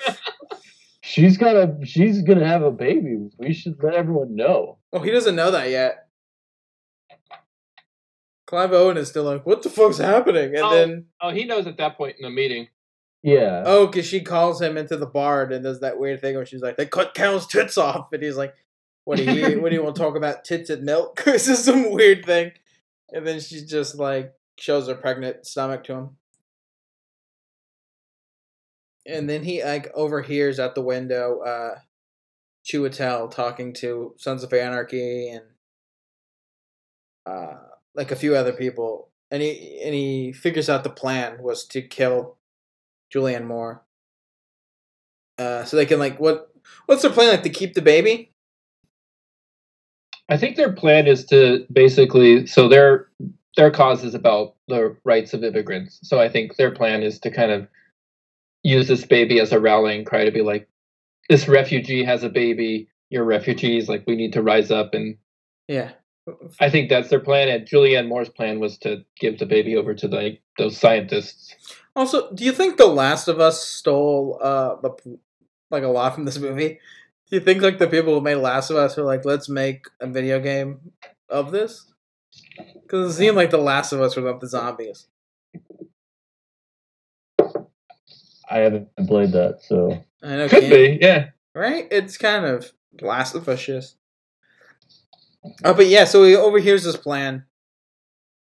she's got a she's gonna have a baby. We should let everyone know. Oh, he doesn't know that yet. Clive Owen is still like, "What the fuck's happening?" And Oh. then, oh, he knows at that point in the meeting. Yeah. oh, because she calls him into the bar and does that weird thing where she's like, "They cut Cal's tits off," and he's like, "What do you? what do you want to talk about? Tits and milk?" this is some weird thing. And then she just like shows her pregnant stomach to him. And then he like overhears at the window uh Chiwetel talking to Sons of Anarchy and uh like a few other people. And he and he figures out the plan was to kill Julianne Moore. Uh so they can like what what's their plan like to keep the baby? I think their plan is to basically so their their cause is about the rights of immigrants. So I think their plan is to kind of use this baby as a rallying cry to be like, this refugee has a baby, you're refugees, like we need to rise up and Yeah. I think that's their plan. And Julianne Moore's plan was to give the baby over to like those scientists. Also, do you think The Last of Us stole uh the like a lot from this movie? You think like the people who made Last of Us were like, let's make a video game of this? Because it seemed like The Last of Us was about the zombies. I haven't played that, so I know, Could be, yeah. right? It's kind of Last of Us just. Oh, but yeah, so he overhears this plan,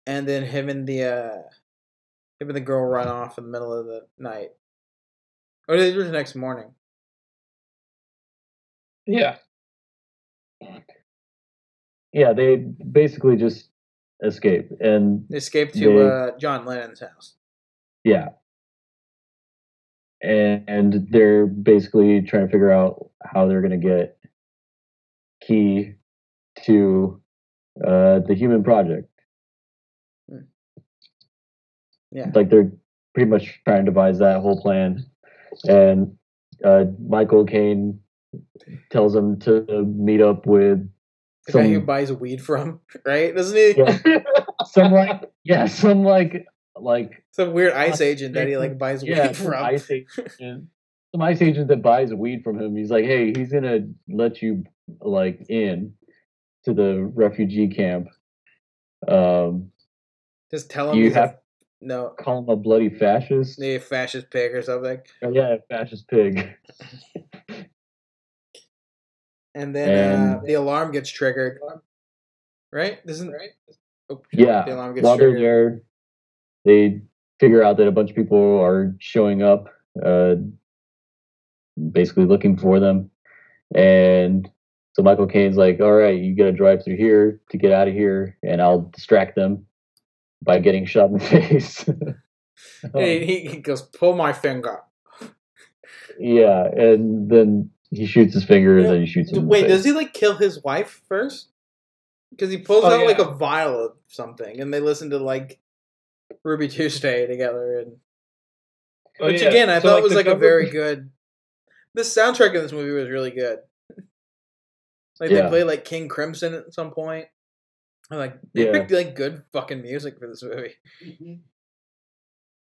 and then him and the uh, him and the girl run off in the middle of the night, or they do the next morning. Yeah. yeah, they basically just escape and escape to They- uh, John Lennon's house. yeah. And, and they're basically trying to figure out how they're going to get key to uh, the human project. Yeah. Like they're pretty much trying to devise that whole plan. And uh, Michael Caine tells him to meet up with The guy who buys weed from, right? Doesn't he? Yeah. some like yeah, some like like Some weird ICE agent that he like buys yeah, weed some from. ICE agent, some ICE agent that buys weed from him. He's like, hey, he's gonna let you like in to the refugee camp. Um, Just tell him you he's a- have no, call him a bloody fascist. a fascist pig or something. Oh, yeah, fascist pig. And then uh, the alarm gets triggered. Right? This isn't right? Oh, Yeah, The alarm gets while they're there, they figure out that a bunch of people are showing up, uh, basically looking for them. And so Michael Caine's like, all right, you got to drive through here to get out of here, and I'll distract them by getting shot in the face. He goes, pull my finger. yeah, and then he shoots his finger, and then he shoots him. in the Wait, face. does he like kill his wife first? Because he pulls Oh, out like a vial of something, and they listen to like Ruby Tuesday together, and Oh, which yeah. again I So, thought was the like a very good. The soundtrack in this movie was really good. Like they play like King Crimson at some point. And, like they Yeah. picked like good fucking music for this movie. Mm-hmm.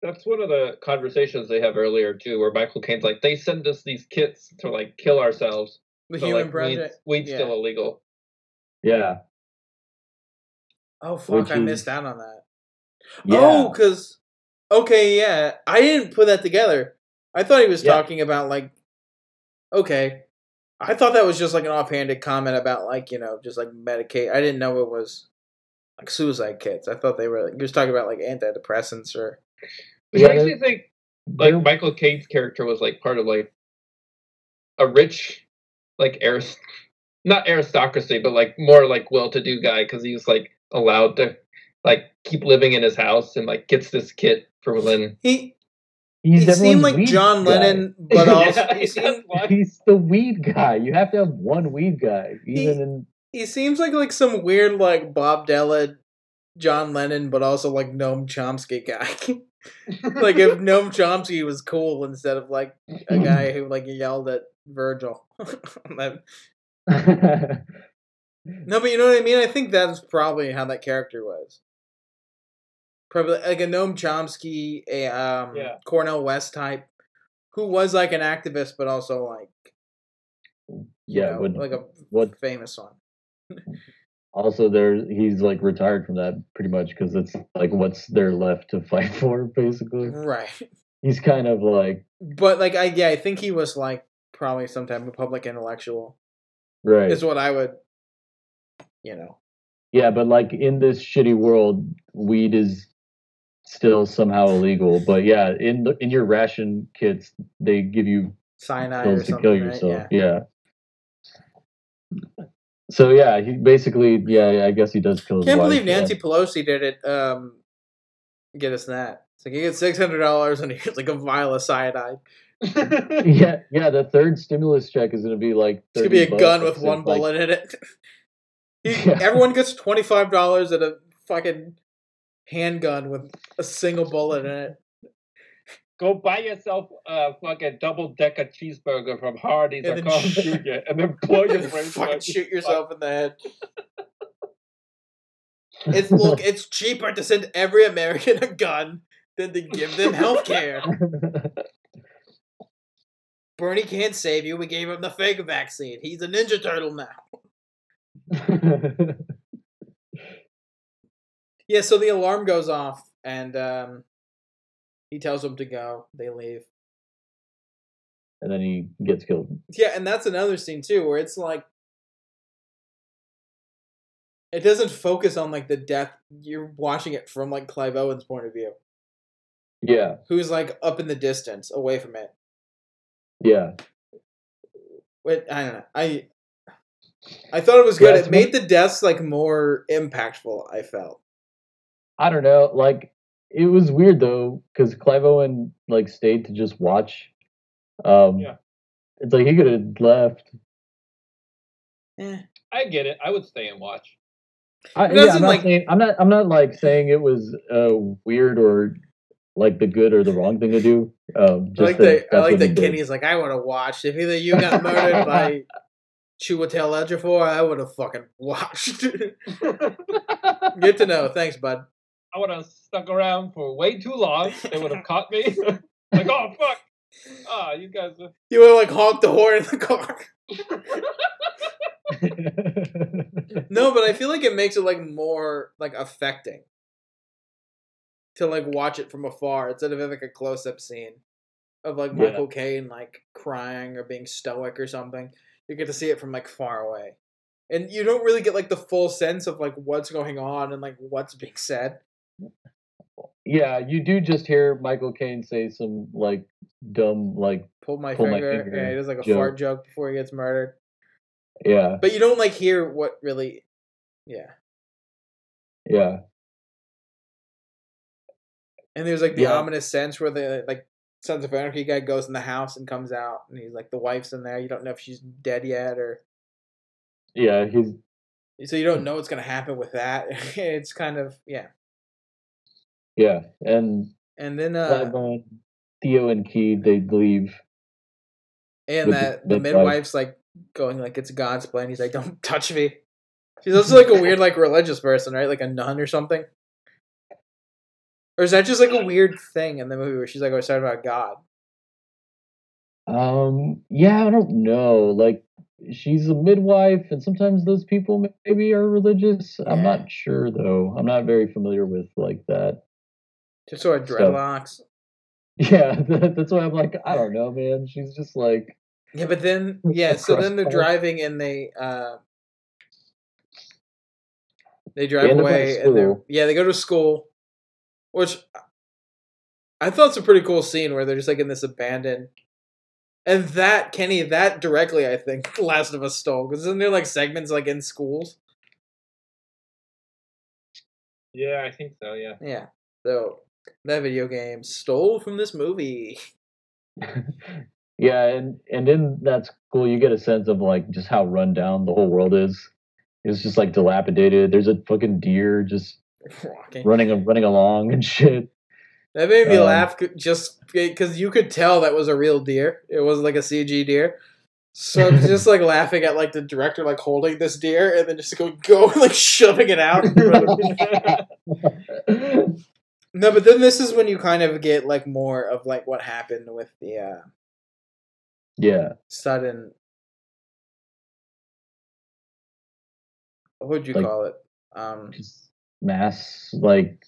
That's one of the conversations they have earlier too, where Michael Caine's like, they send us these kits to like kill ourselves. The but, Human like, Project. Weed's, weed's Yeah. still illegal. Yeah, Oh fuck! Which I missed is- out on that. yeah. Oh, because okay, yeah, I didn't put that together. I thought he was Yeah. talking about like, okay, I thought that was just like an offhanded comment about like you know just like Medicaid. I didn't know it was like suicide kits. I thought they were like, he was talking about like antidepressants or Which Yeah, makes me think like They're- Michael Caine's character was like part of like a rich, like arist, not aristocracy, but like more like well-to-do guy because he was like allowed to like keep living in his house and like gets this kit for when he. He's he seemed like John guy. Lennon, but also Yeah, he that's seemed. He's the weed guy. You have to have one weed guy, He- even in he seems like like some weird like Bob Dylan, John Lennon, but also like Noam Chomsky guy. like if Noam Chomsky was cool instead of like a guy who like yelled at Virgil. No, but you know what I mean. I think that's probably how that character was. Probably like a Noam Chomsky, a um, Yeah. Cornel West type, who was like an activist, but also like yeah, know, would, like a what famous one. Also there he's like retired from that pretty much because it's like what's there left to fight for basically. Right. He's kind of like But like I yeah, I think he was like probably some type of public intellectual. right. Is what I would you know. Yeah, but like in this shitty world, weed is still somehow illegal. But yeah, in the in your ration kits, they give you Cyanide or pills to kill right? yourself. Yeah. Yeah. So yeah, he basically yeah, I guess he does kill his Can't wife, believe yeah. Nancy Pelosi did it um get us that. It's like you get six hundred dollars and here's like a vial of cyanide. Yeah, yeah. The third stimulus check is gonna be like. It's gonna be a gun with one like- bullet in it. He- Yeah. Everyone gets twenty five dollars and a fucking handgun with a single bullet in it. Go buy yourself a fucking double decker cheeseburger from Hardee's And or then Carl's sh- Jr. and then blow your And brains fucking out. shoot yourself in the head. It's look, it's cheaper to send every American a gun than to give them health care. Bernie can't save you. We gave him the fake vaccine. He's a Ninja Turtle now. Yeah, so the alarm goes off and um, he tells them to go. They leave. and then he gets killed. Yeah, and that's another scene too, where it's like it doesn't focus on like the death. You're watching it from like Clive Owen's point of view, Yeah, who's like up in the distance, away from it. yeah. Wait, I don't know. I I thought it was good. Yeah, it made the deaths like more impactful. I felt. I don't know. Like it was weird though, because Clive Owen like stayed to just watch. Um, Yeah. It's like he could have left. Eh. I get it. I would stay and watch. I, yeah, I'm not like- saying I'm not I'm not like saying it was uh, weird or like the good or the wrong thing to do. Um, I like that that. I like what he that did. Kenny's like, I would have watched if either you got murdered by Chiwetel Ejiofor. I would have fucking watched. Good to know. Thanks, bud. I would have stuck around for way too long. They would have caught me. like, oh fuck! Ah, you guys. Are... You would have like honked the horn in the car. No, but I feel like it makes it like more like affecting to like watch it from afar instead of like a close up scene of like Yeah. Michael Caine like crying or being stoic or something. You get to see it from like far away. And you don't really get like the full sense of like what's going on and like what's being said. Yeah, you do just hear Michael Caine say some like dumb like Pull my Pull my finger. finger Yeah, he does like a joke. fart joke before he gets murdered. yeah But you don't like hear what really Yeah. yeah And there's like the Yeah. ominous sense where the like Sons of Anarchy guy goes in the house and comes out, and he's like the wife's in there. You don't know if she's dead yet, or yeah he's so you don't mm. know what's gonna happen with that. it's kind of yeah. Yeah and And then uh, Theo and Key they leave. and with the that the midwife's like going like it's God's plan. He's like, don't touch me. She's also like a weird like religious person, right? Like a nun or something. Or is that just like a weird thing in the movie where she's like, "I was talking about God"? Um yeah I don't know like she's a midwife and sometimes those people maybe are religious. I'm not sure though. I'm not very familiar with like that. Just sort of So- dreadlocks. Yeah, that's why I'm like I don't know man. She's just like Yeah, but then yeah, so then they're driving and they uh they drive end up at a away and they're yeah, they go to school. Which I thought it's a pretty cool scene where they're just like in this abandoned and that Kenny, that directly I think Last of Us stole because isn't there like segments like in schools? Yeah, I think so. Yeah. Yeah, so that video game stole from this movie. yeah, and and in that school you get a sense of like just how run down the whole world is. It's just like dilapidated. There's a fucking deer just Walking. running running along and shit. That made me Um, laugh just because you could tell that was a real deer. It was like a CG deer. So I'm just like laughing at like the director like holding this deer and then just go go like shoving it out. No, but then this is when you kind of get like more of like what happened with the uh yeah, sudden what would you Like- call it? Um mass like.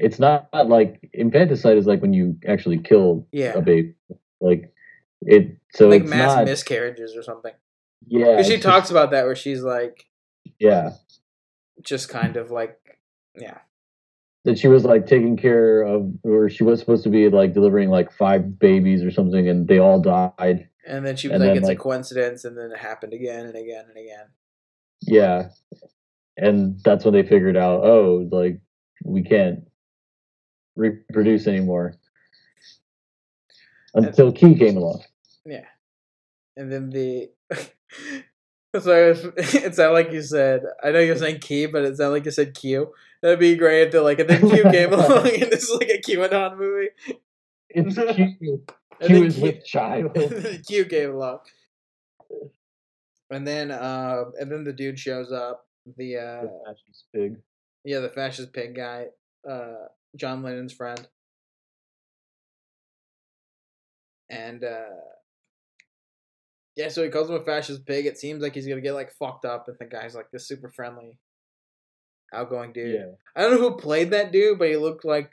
It's not like infanticide is like when you actually kill yeah. a baby. Like it. So Like mass not. miscarriages or something. yeah, Because she talks just- about that where she's like yeah, just kind of like yeah. That she was like taking care of, or she was supposed to be like delivering like five babies or something, and they all died. And then she was And like, then, it's like- a coincidence, and then it happened again and again and again. Yeah, and that's when they figured out, oh, like we can't reproduce anymore until Kee came along. Yeah. And then the. Sorry, it sounded like you said. I know you're saying key, but it sounded like you said Q. That'd be great if they're like, and then Q came along, and this is like a QAnon movie. It's Q. Q is Q- with child. Q came along. And then, uh, and then the dude shows up. The uh, The fascist pig. yeah, the fascist pig guy, uh, John Lennon's friend. And uh yeah, so he calls him a fascist pig. It seems like he's gonna get like fucked up, and the guy's like this super friendly, outgoing dude. Yeah. I don't know who played that dude, but he looked like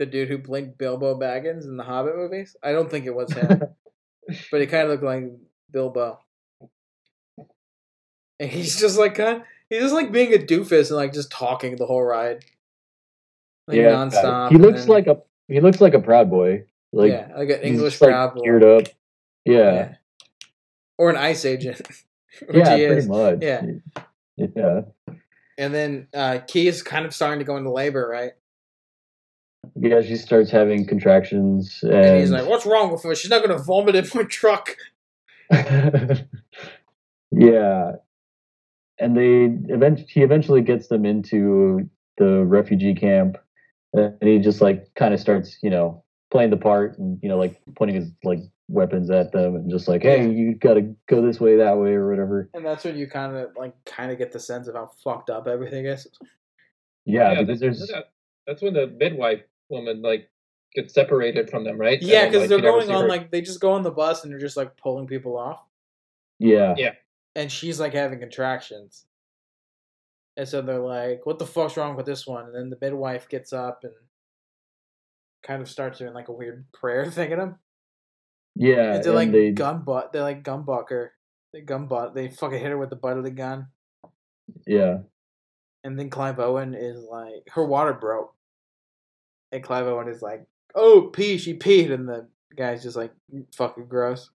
the dude who played Bilbo Baggins in the Hobbit movies. I don't think it was him, but he kind of looked like Bilbo. And he's just like kind, he's just like being a doofus and like just talking the whole ride, like yeah, nonstop. He looks then- like a he looks like a proud boy. Like yeah, like an English just, like, boy. geared up. Yeah, Yeah. Yeah, or an ice agent, which he pretty is. much. Yeah. yeah. And then uh, Kee is kind of starting to go into labor, right? Yeah, she starts having contractions, and, And he's like, "What's wrong with her? She's not going to vomit in my truck." yeah, and they event he eventually gets them into the refugee camp, and he just like kind of starts, you know, playing the part, and you know, like pointing his like weapons at them, and just like, hey, you got to go this way, that way, or whatever. And that's when you kind of like kind of get the sense of how fucked up everything is. Yeah, Yeah, because that's, there's that's when the midwife woman like gets separated from them, right? Yeah, because like, they're going on her- like they just go on the bus and they're just like pulling people off, yeah, Yeah. and she's like having contractions, and so they're like, "What the fuck's wrong with this one?" And then the midwife gets up and kind of starts doing like a weird prayer thing at him. Yeah, And they and like they gun butt. They're like gun bucker. They gun butt. They fucking hit her with the butt of the gun. yeah, And then Clive Owen is like, her water broke. And Clive Owen is like, oh, pee, she peed. And the guy's just like, mm, fucking gross.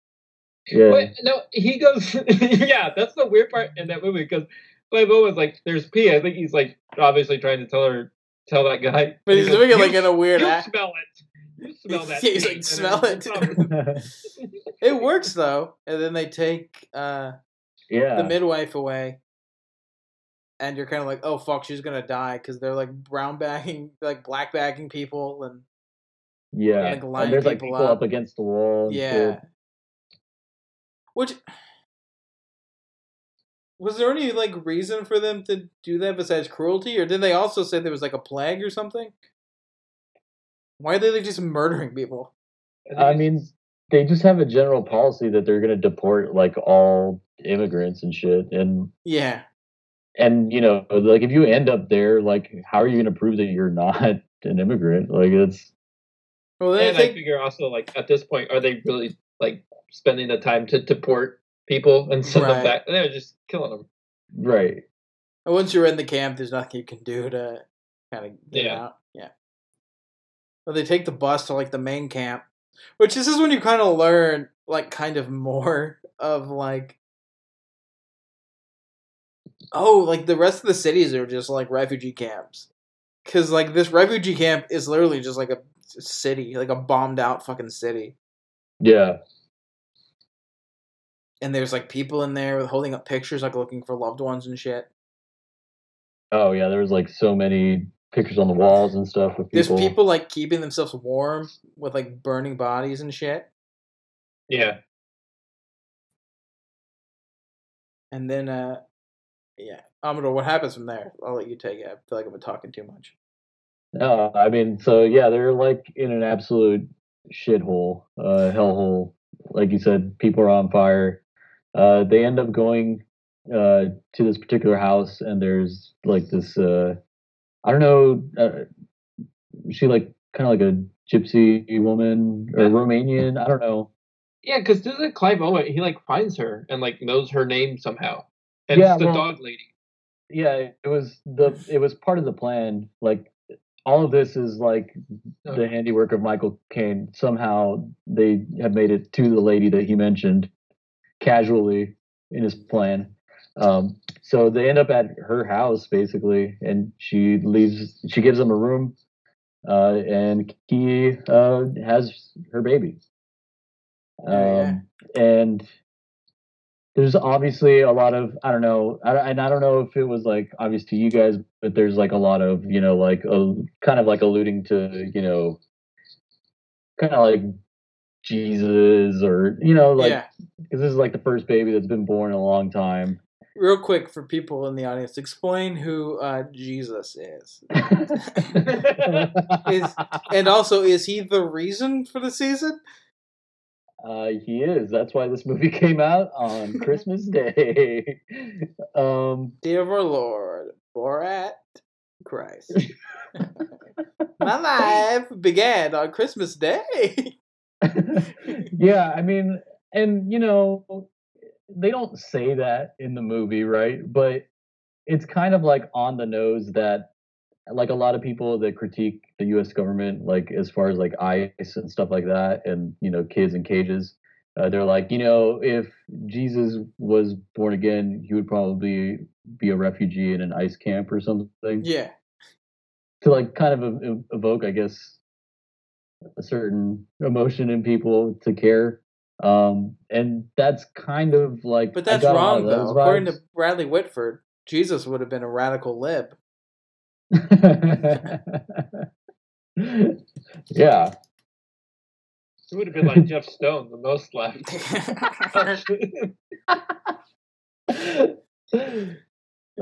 yeah, But no, he goes. yeah, that's the weird part in that movie because Clive Owen's like, "There's pee." I think he's like obviously trying to tell her, tell that guy. But He he's goes, doing it like in a weird You act. smell it. You smell that. Yeah, he's like, "Smell it." It works though. And then they take uh, yeah, the midwife away. And you're kind of like, oh, fuck, she's going to die. Because they're like brown bagging, like black bagging people. And yeah. like, lining and there's like people people up. up against the wall. Yeah. shit. Which was there any like reason for them to do that besides cruelty, or did they also say there was like a plague or something? Why are they just murdering people? I mean, they just have a general policy that they're going to deport like all immigrants and shit, and Yeah, and you know, like if you end up there, like how are you going to prove that you're not an immigrant? Like it's well, then and I I figure also like at this point, are they really like spending the time to deport people and send Right. them back? They're just killing them. right. And once you're in the camp, there's nothing you can do to kind of get Yeah. out. Yeah. They take the bus to like the main camp, which this is when you kind of learn like kind of more of like. Oh, like the rest of the cities are just like refugee camps. Cause like this refugee camp is literally just like a city, like a bombed out fucking city. Yeah. and there's like people in there holding up pictures, like looking for loved ones and shit. Oh yeah, there was like so many pictures on the walls and stuff with There's people. people like keeping themselves warm with like burning bodies and shit. Yeah. And then, uh, yeah, Amador, what happens from there? I'll let you take it. I feel like I've been talking too much. No, I mean, so yeah, they're like in an absolute shithole, uh, hellhole. Like you said, people are on fire. Uh, they end up going uh, to this particular house, and there's like this. Uh, I don't know. Uh, she like kind of like a gypsy woman or Romanian. I don't know. Yeah, because doesn't Clive Owen he like finds her and like knows her name somehow, and Yeah, it's the well- dog lady. Yeah, it was the. It was part of the plan. Like all of this is like Oh. the handiwork of Michael Caine. Somehow they have made it to the lady that he mentioned casually in his plan. Um, so they end up at her house basically, and she leaves. She gives them a room, uh, and he uh, has her baby. Um, Yeah, And there's obviously a lot of I don't know, I, and I don't know if it was like obvious to you guys, but there's like a lot of you know like a, kind of like alluding to you know kind of like Jesus or you know like yeah. because this is like the first baby that's been born in a long time. Real quick for people in the audience, explain who uh, Jesus is. Is and also, is he the reason for the season? Uh, he is. That's why this movie came out on Christmas Day. um, of our Lord, Borat, Christ. My life began on Christmas Day. yeah, I mean, and you know, they don't say that in the movie, right? But it's kind of like on the nose that like a lot of people that critique the US government like as far as like ICE and stuff like that and you know kids in cages uh, they're like you know if Jesus was born again he would probably be a refugee in an ICE camp or something yeah, to like kind of ev- ev- evoke, I guess, a certain emotion in people to care. Um, and that's kind of like, but I that's got a lot wrong though. those According to. Bradley Whitford, Jesus would have been a radical lib. yeah, It would have been like Jeff Stone, the most left.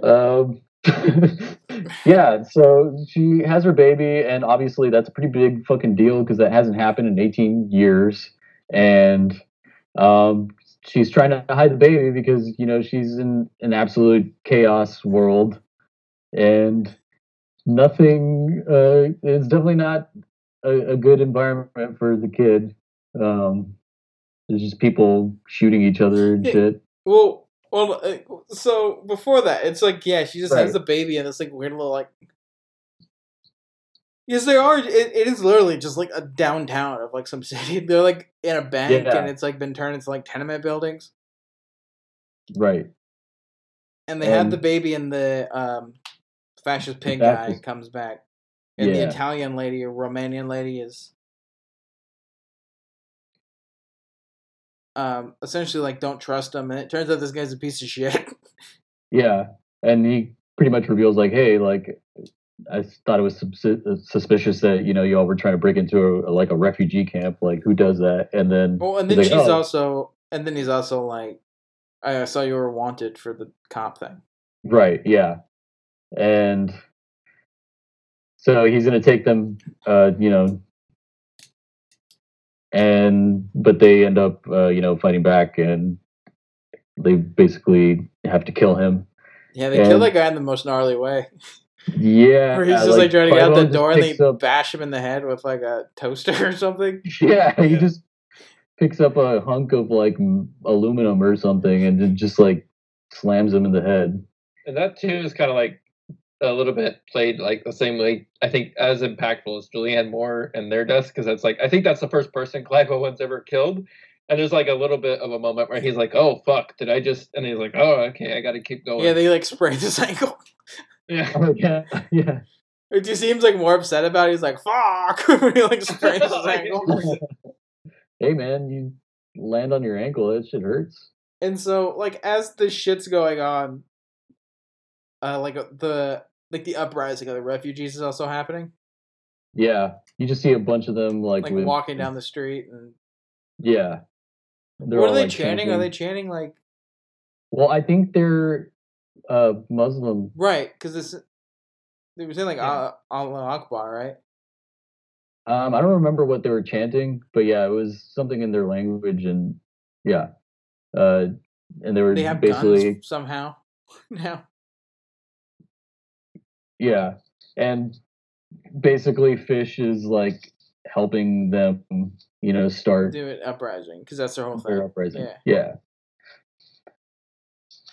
um, yeah. So she has her baby, and obviously that's a pretty big fucking deal because that hasn't happened in 18 years, and um, she's trying to hide the baby because you know she's in an absolute chaos world, and nothing. Uh, it's definitely not a, a good environment for the kid. Um, there's just people shooting each other and Yeah. shit. well, well, uh, so before that, it's like yeah, she just Right. has the baby in this like weird little like. Yes, there are. It, it is literally just like a downtown of like some city. They're like in a bank, Yeah. and it's like been turned into like tenement buildings. Right. And they had And- the baby, and the um, fascist pig guy comes back, and the Italian lady or Romanian lady is um, essentially like don't trust him, and it turns out this guy's a piece of shit. Yeah, and he pretty much reveals like, hey, like I thought it was uh, suspicious that you know y'all were trying to break into a, like a refugee camp. Like, who does that? And then well, and he's then like, she's "Oh." also, and then he's also like, I saw you were wanted for the cop thing. right, yeah, and so he's gonna take them, uh, you know, and but they end up, uh, you know, fighting back, and they basically have to kill him. Yeah, they kill And- that guy in the most gnarly way. Yeah, Where he's just like, trying to get out the Clive Owen just door and they up- bash him in the head with like a toaster or something. Yeah, he Yeah. just picks up a hunk of like aluminum or something and then just like slams him in the head. and that too is kind of like a little bit played like the same way. I think as impactful as Julianne Moore and their deaths because it's like I think that's the first person Clive Owen's ever killed. And there's like a little bit of a moment where he's like, "Oh fuck, did I just?" And he's like, "Oh, okay, I got to keep going." Yeah, they like sprained his ankle. Yeah. Oh yeah, yeah. It just seems like more upset about it. He's like, fuck. he like sprains his ankle. hey man, you land on your ankle, that shit hurts. And so, like, as the shit's going on, uh, like uh, the like the uprising of the refugees is also happening. Yeah, you just see a bunch of them like Like with, walking down the street, and Yeah, They're what are all, they like, chanting? Are they chanting like Well, I think they're uh Muslim. right? Because this they were saying like Yeah. Allah Allah Akbar, right? Um, I don't remember what they were chanting, but yeah, it was something in their language, and yeah, uh, and they were They have basically guns somehow now. yeah, and basically Fish is like helping them, you know, start Do it uprising because that's their whole thing. uprising. Yeah. Yeah.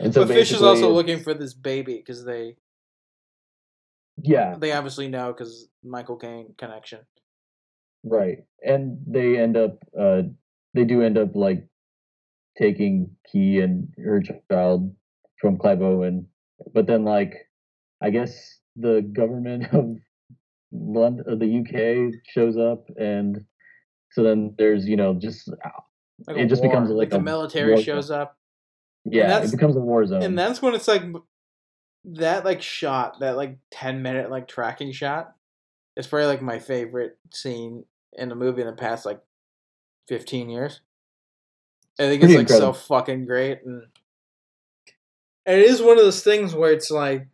And so but Fish is also looking for this baby because they Yeah, they obviously know because Michael Caine connection. right. And they end up uh they do end up like taking Kee and her child from Clive Owen. But then like I guess the government of London of the UK shows up and so then there's, you know, just Like It just war. becomes like the a military war shows up, yeah, it becomes a war zone. and that's when it's like that like shot that like ten minute like tracking shot. It's probably like my favorite scene in a movie in the past like fifteen years. I think it's like so fucking great, and and it is one of those things where it's like,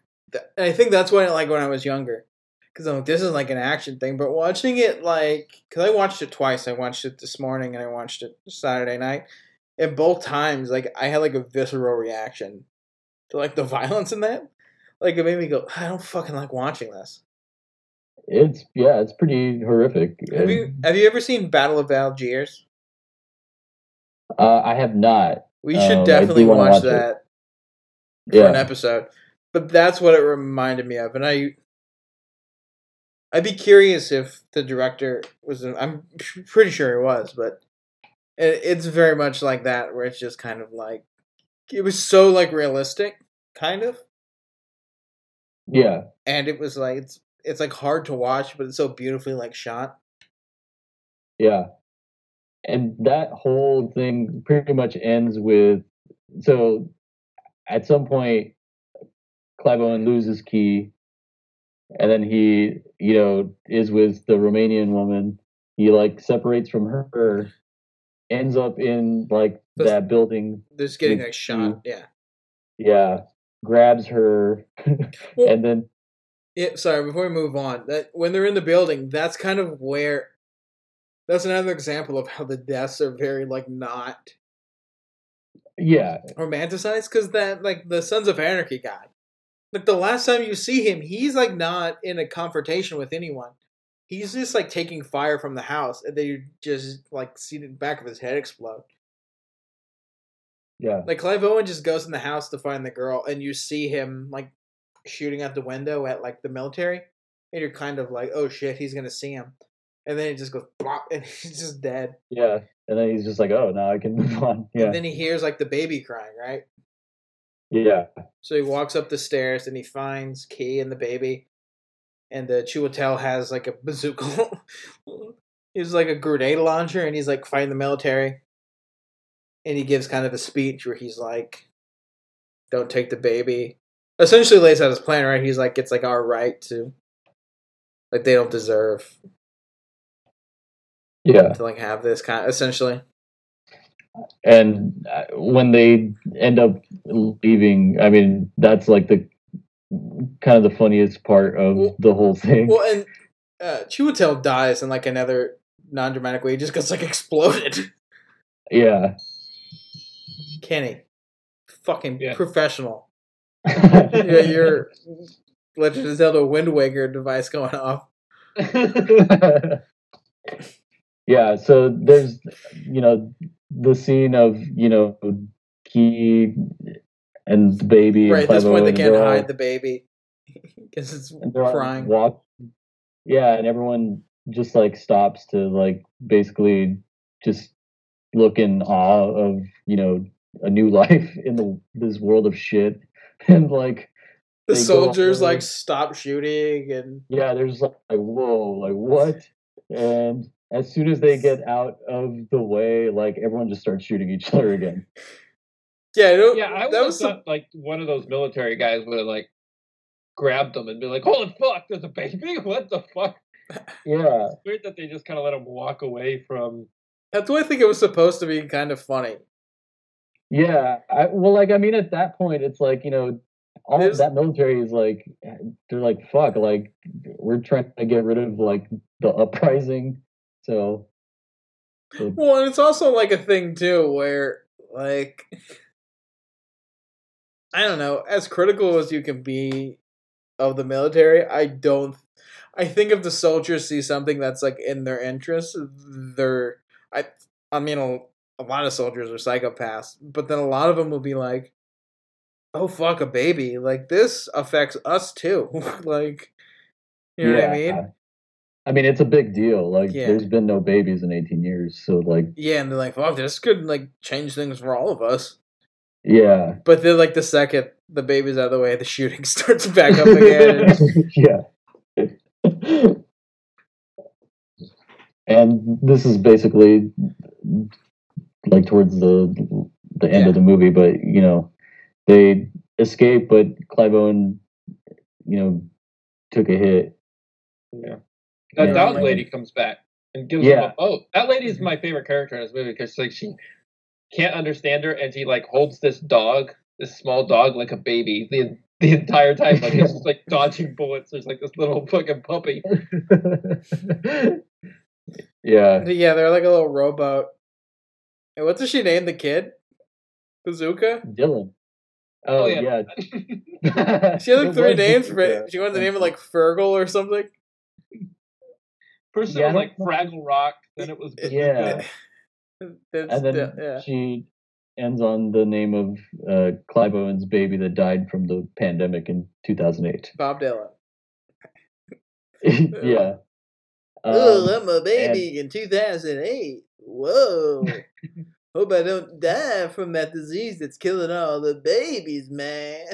I think that's what I like when I was younger, because I'm like, this is like an action thing. But watching it like, because I watched it twice. I watched it this morning and I watched it Saturday night. And both times, like I had like a visceral reaction to like the violence in that. Like it made me go, I don't fucking like watching this. it's yeah, it's pretty horrific. Have you have you ever seen Battle of Algiers? Uh, I have not. We should Um, definitely watch watch it. that for an Yeah. episode. But that's what it reminded me of, and I, I'd be curious if the director was. I'm pretty sure he was, but it, it's very much like that, where it's just kind of like it was so like realistic, kind of, Yeah. and it was like it's it's like hard to watch, but it's so beautifully like shot. Yeah. And that whole thing pretty much ends with so at some point Clive Owen loses Kee and then he, you know, is with the Romanian woman. He like separates from her, ends up in like That's- that building. There's getting like shot, yeah. Yeah. Grabs her Well- and then Yeah, sorry, before we move on, that when they're in the building, that's kind of where that's another example of how the deaths are very like not yeah, romanticized because that like the Sons of Anarchy guy. Like the last time you see him, he's like not in a confrontation with anyone. He's just like taking fire from the house, and then you just like see the back of his head explode. yeah. Like Clive Owen just goes in the house to find the girl, and you see him like shooting out the window at like the military, and you're kind of like, oh shit, he's gonna see him, and then it just goes plop, and he's just dead. Yeah. And then he's just like, Oh, now I can move on. Yeah. And then he hears like the baby crying, right? yeah. So he walks up the stairs and he finds Kee and the baby, and the Chiwetel has like a bazooka. he's like a grenade launcher, and he's like fighting the military. And he gives kind of a speech where he's like, "Don't take the baby." Essentially, lays out his plan, right? He's like, "It's like our right to, like, they don't deserve Yeah. to like have this kind." essentially, and uh, when they end up leaving i mean that's like the kind of the funniest part of Well- the whole thing well, and uh, Chiwetel dies in like another non-dramatic way. He just gets like exploded. yeah Kenny, fucking Yeah. professional. yeah, your Legend of Zelda Wind Waker device going off. yeah so there's you know the scene of you know Kee and the baby right at this point, they can't they're hide the baby because it's crying. walk- yeah and everyone just like stops to like basically just look in awe of you know a new life in the this world of shit. And like the soldiers like stop shooting and yeah there's like, like whoa like what? And as soon as they get out of the way like everyone just starts shooting each other again Yeah, I Yeah, I that was some, like one of those military guys would have like grabbed them and be like, "Holy fuck, there's a baby! What the fuck?" Yeah, Weird that they just kind of let him walk away from. that's why I think it was supposed to be kind of funny. yeah. I, well, like I mean, at that point, it's like you know, all There's- that military is like they're like fuck, like we're trying to get rid of like the uprising. So- Well, and it's also like a thing too, where like I don't know, as critical as you can be of the military, I don't. I think if the soldiers see something that's like in their interest, they're. I. I mean, a, a lot of soldiers are psychopaths, but then a lot of them will be like, "Oh fuck, a baby! Like this affects us too." like, you know what I mean? I mean, it's a big deal. Like, Yeah. there's been no babies in 18 years, so like, Yeah, and they're like, "Fuck, this could like change things for all of us." Yeah, But then, like the second the baby's out of the way, the shooting starts back up again. yeah. and this is basically like towards the the end Yeah. of the movie, but you know, they escape, but Clive Owen, you know, took a hit. Yeah. That Yeah. dog lady comes back and gives him a boat. That lady is my favorite character in this movie because like she can't understand her and she like holds this dog, this small dog, like a baby the the entire time. Like it's just like dodging bullets. There's like this little fucking puppy. yeah. yeah, they're like a little robot. And what does she name the kid? Bazooka. Dylan. Oh, Oh, yeah. yeah. She had like three names for it. She wanted to name it like Fergal or something. First Yeah, I it was like don't- Fraggle Rock, then it was Yeah. That's and then the- yeah. she ends on the name of uh, Clive Owen's baby that died from the pandemic in 2008. Bob Dylan. yeah. oh, Um, I'm a baby in 2008. Whoa. Hope I don't die from that disease that's killing all the babies, man.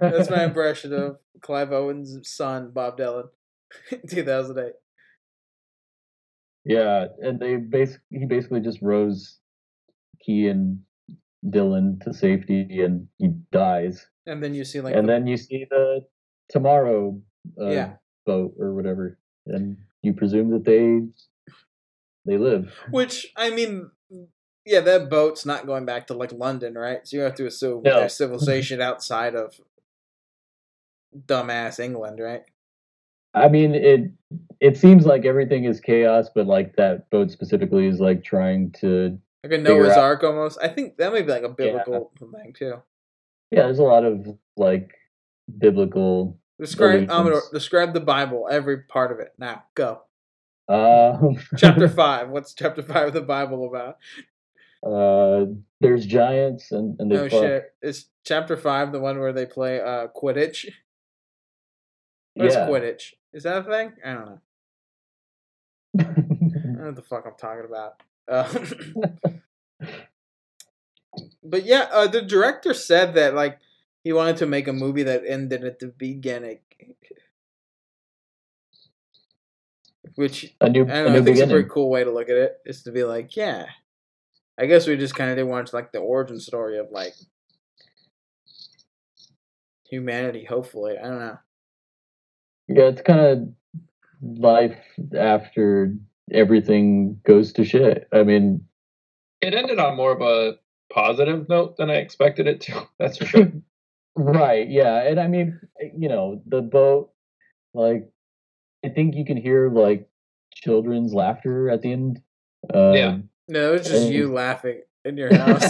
That's my impression of Clive Owen's son, Bob Dylan, in 2008. Yeah, and they basic he basically just rose Kee and Dylan to safety, and he dies. And then you see like and the- then you see the tomorrow uh, Yeah. boat or whatever, and you presume that they they live. Which I mean, yeah, that boat's not going back to like London, right? So you have to assume No. there's civilization outside of dumbass England, right? I mean, it it seems like everything is chaos, but like that boat specifically is like trying to. Like a Noah's Ark almost. I think that may be like a biblical thing too. Yeah, there's a lot of like biblical. Describe describe the Bible, every part of it. Now go. Um, Chapter five. What's chapter five of the Bible about? uh, there's giants and and they Oh fuck. shit! Is chapter five the one where they play uh Quidditch? What's Yeah. Quidditch? Is that a thing? I don't know. I don't know what the fuck I'm talking about. Uh, but yeah, uh, the director said that like he wanted to make a movie that ended at the beginning, which a new I don't a know. I new think it's a beginning. pretty cool way to look at it. Is to be like, yeah, I guess we just kind of did want like the origin story of like humanity. Hopefully, I don't know. Yeah, it's kind of life after everything goes to shit. I mean, It ended on more of a positive note than I expected it to. That's for sure. right? Yeah, and I mean, you know, the boat. Like, I think you can hear like children's laughter at the end. Um, Yeah. No, it's just And- you laughing in your house.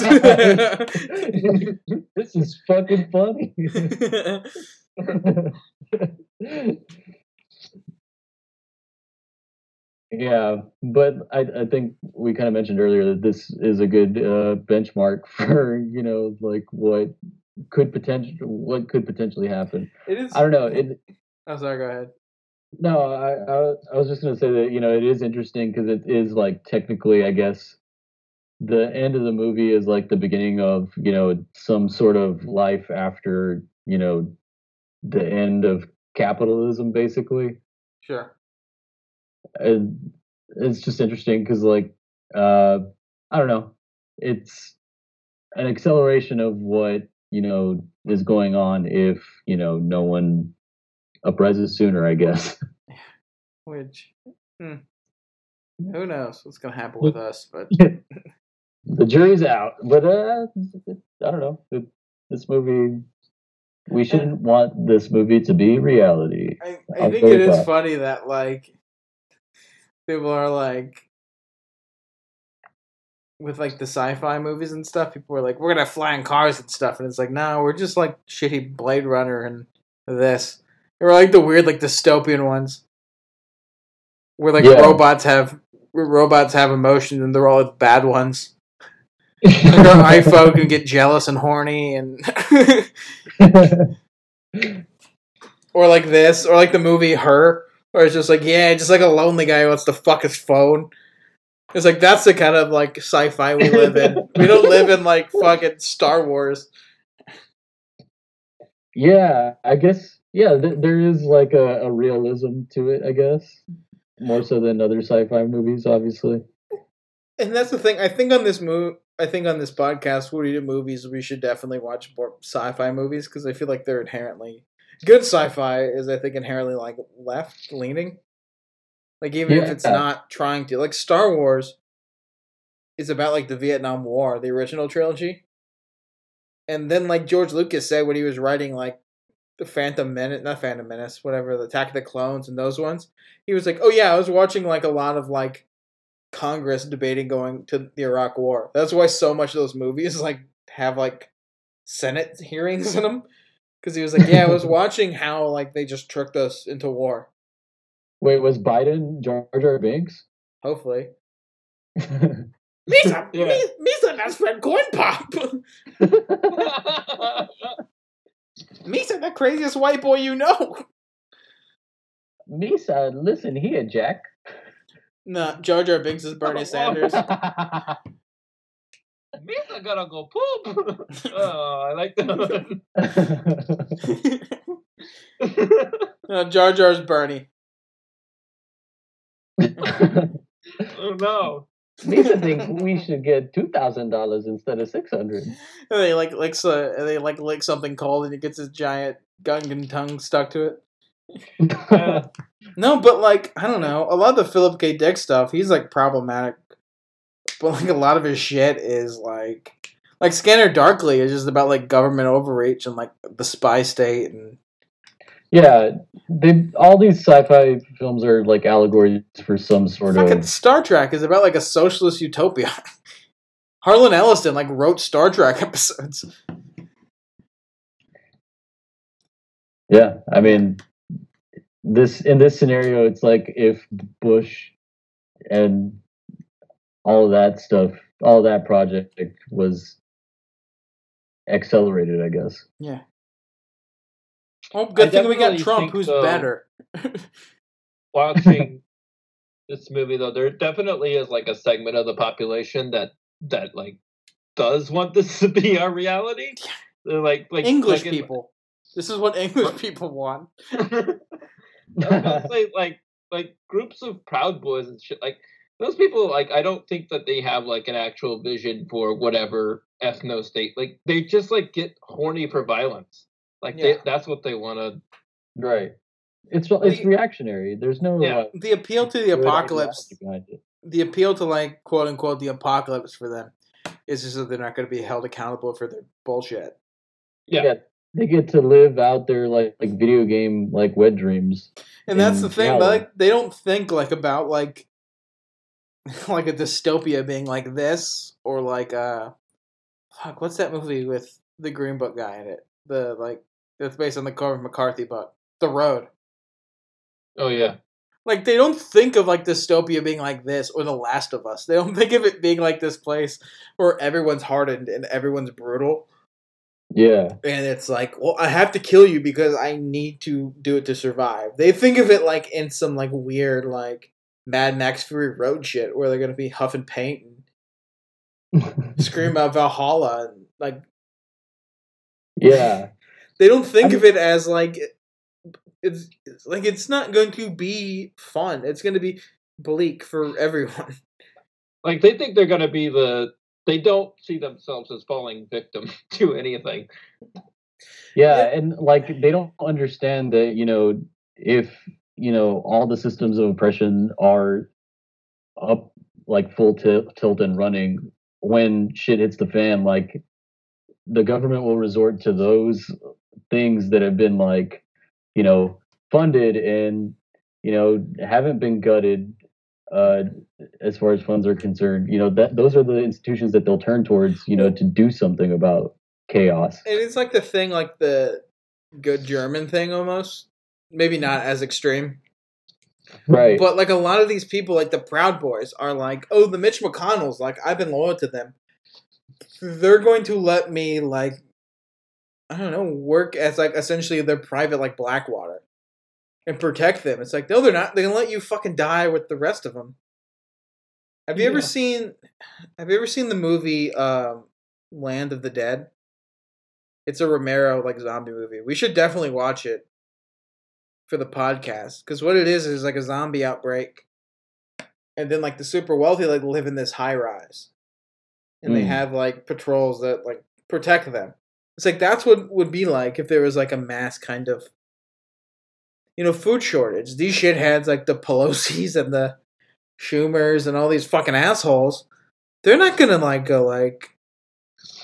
this is fucking funny. yeah, but I, I think we kind of mentioned earlier that this is a good uh, benchmark for you know like what could potential what could potentially happen. it is. I don't know. It, Oh, sorry. Go ahead. no, I, I I was just gonna say that you know it is interesting because it is like technically I guess the end of the movie is like the beginning of you know some sort of life after you know the end of capitalism basically Sure. and it's just interesting because like uh i don't know it's an acceleration of what you know is going on if you know no one uprises sooner. I guess. Which, hmm, who knows what's gonna happen with us? But the jury's out, but uh, I don't know. It, this movie, we shouldn't want this movie to be reality. I, I think it is that. funny that like people are like with like the sci-fi movies and stuff. People are like, "We're gonna fly in cars and stuff," and it's like, no, we're just like shitty Blade Runner and this. Or like the weird like dystopian ones where like Yeah. robots have robots have emotions and they're all the bad ones. Like our iPhone can get jealous and horny and or like this, or like the movie Her, where it's just like, yeah, just like a lonely guy who wants to fuck his phone. It's like that's the kind of like sci-fi we live in. we don't live in like fucking Star Wars. yeah, I guess. Yeah, th- there is like a, a realism to it. I guess more so than other sci-fi movies, obviously. And that's the thing. I think on this move, I think on this podcast, when we do movies, we should definitely watch more sci-fi movies because I feel like they're inherently good. Sci-fi is, I think, inherently like left leaning. Like even if it's not trying to, like Star Wars, is about like the Vietnam War, the original trilogy, and then like George Lucas said when he was writing like the Phantom Menace, not Phantom Menace, whatever, the Attack of the Clones and those ones, he was like, oh yeah, I was watching like a lot of like Congress debating going to the Iraq War. That's why so much of those movies like have like Senate hearings in them. Because he was like, yeah, I was watching how like they just tricked us into war. Wait, was Biden Jar Jar Binks? Hopefully, Misa, Yeah. Mi- Misa, that's friend Corn Pop. Misa, the craziest white boy you know. Misa, listen here, Jack. No, Jar Jar Binks is Bernie Sanders. Misa gotta go poop. oh, I like that. no, Jar Jar's Bernie. oh no. Misa thinks we should get two thousand dollars instead of six hundred. And they like licks a, they like lick something cold and it gets his giant Gungan tongue stuck to it. Uh, No, but like I don't know, a lot of the Philip K. Dick stuff, he's like problematic. But like a lot of his shit is like like Scanner Darkly is just about like government overreach and like the spy state and Yeah, they all these sci-fi films are like allegories for some sort fucking of. Star Trek is about like a socialist utopia. Harlan Ellison like wrote Star Trek episodes. Yeah, I mean, this in this scenario, it's like if Bush and all of that stuff, all that project was accelerated. I guess. Yeah. Oh, good I thing we got Trump, think, who's though- better. watching this movie though, there definitely is like a segment of the population that that like does want this to be our reality. They're like like English like in- people. This is what English people want. I was say like like groups of proud boys and shit like those people like I don't think that they have like an actual vision for whatever ethno state like they just like get horny for violence like they, that's what they want to Right. It's it's The- reactionary. There's no Yeah. uh, The appeal to the apocalypse, ideology behind it. the appeal to like quote unquote the apocalypse for them is just that they're not going to be held accountable for their bullshit. yeah, Yeah. They get to live out their like like video game like wet dreams. And that's the thing, reality. like they don't think like about like like a dystopia being like this or like uh fuck, what's that movie with the Green Book guy in it? The like that's based on the Cormac McCarthy book, The Road. oh yeah Like they don't think of like dystopia being like this or The Last of Us. They don't think of it being like this place where everyone's hardened and everyone's brutal. Yeah. And it's like, well, I have to kill you because I need to do it to survive. They think of it like in some like weird like Mad Max Fury Road shit where they're gonna be huffing paint and scream about Valhalla and like yeah. they don't think I of it as like it's, it's like it's not going to be fun. It's going to be bleak for everyone. like they think they're gonna be the they don't see themselves as falling victim to anything. Yeah, and like they don't understand that you know if you know all the systems of oppression are up like full til- tilt and running when shit hits the fan like the government will resort to those things that have been like you know funded and you know haven't been gutted uh as far as funds are concerned you know that those are the institutions that they'll turn towards you know to do something about chaos And it's like the thing, like the good German thing almost. Maybe not as extreme. right But like a lot of these people, like the Proud Boys, are like, oh, the Mitch McConnells, like I've been loyal to them. They're going to let me like, I don't know, work as like essentially their private like Blackwater, and protect them. It's like no, they're not. They're gonna let you fucking die with the rest of them. Have you ever seen? Have you ever seen the movie um, Land of the Dead? It's a Romero like zombie movie. We should definitely watch it for the podcast because what it is is like a zombie outbreak, and then like the super wealthy like live in this high rise, and they Mm. have like patrols that like protect them. It's like that's what would be like if there was like a mass kind of, you know, food shortage. These shitheads like the Pelosi's and the Schumers and all these fucking assholes, they're not gonna like go like,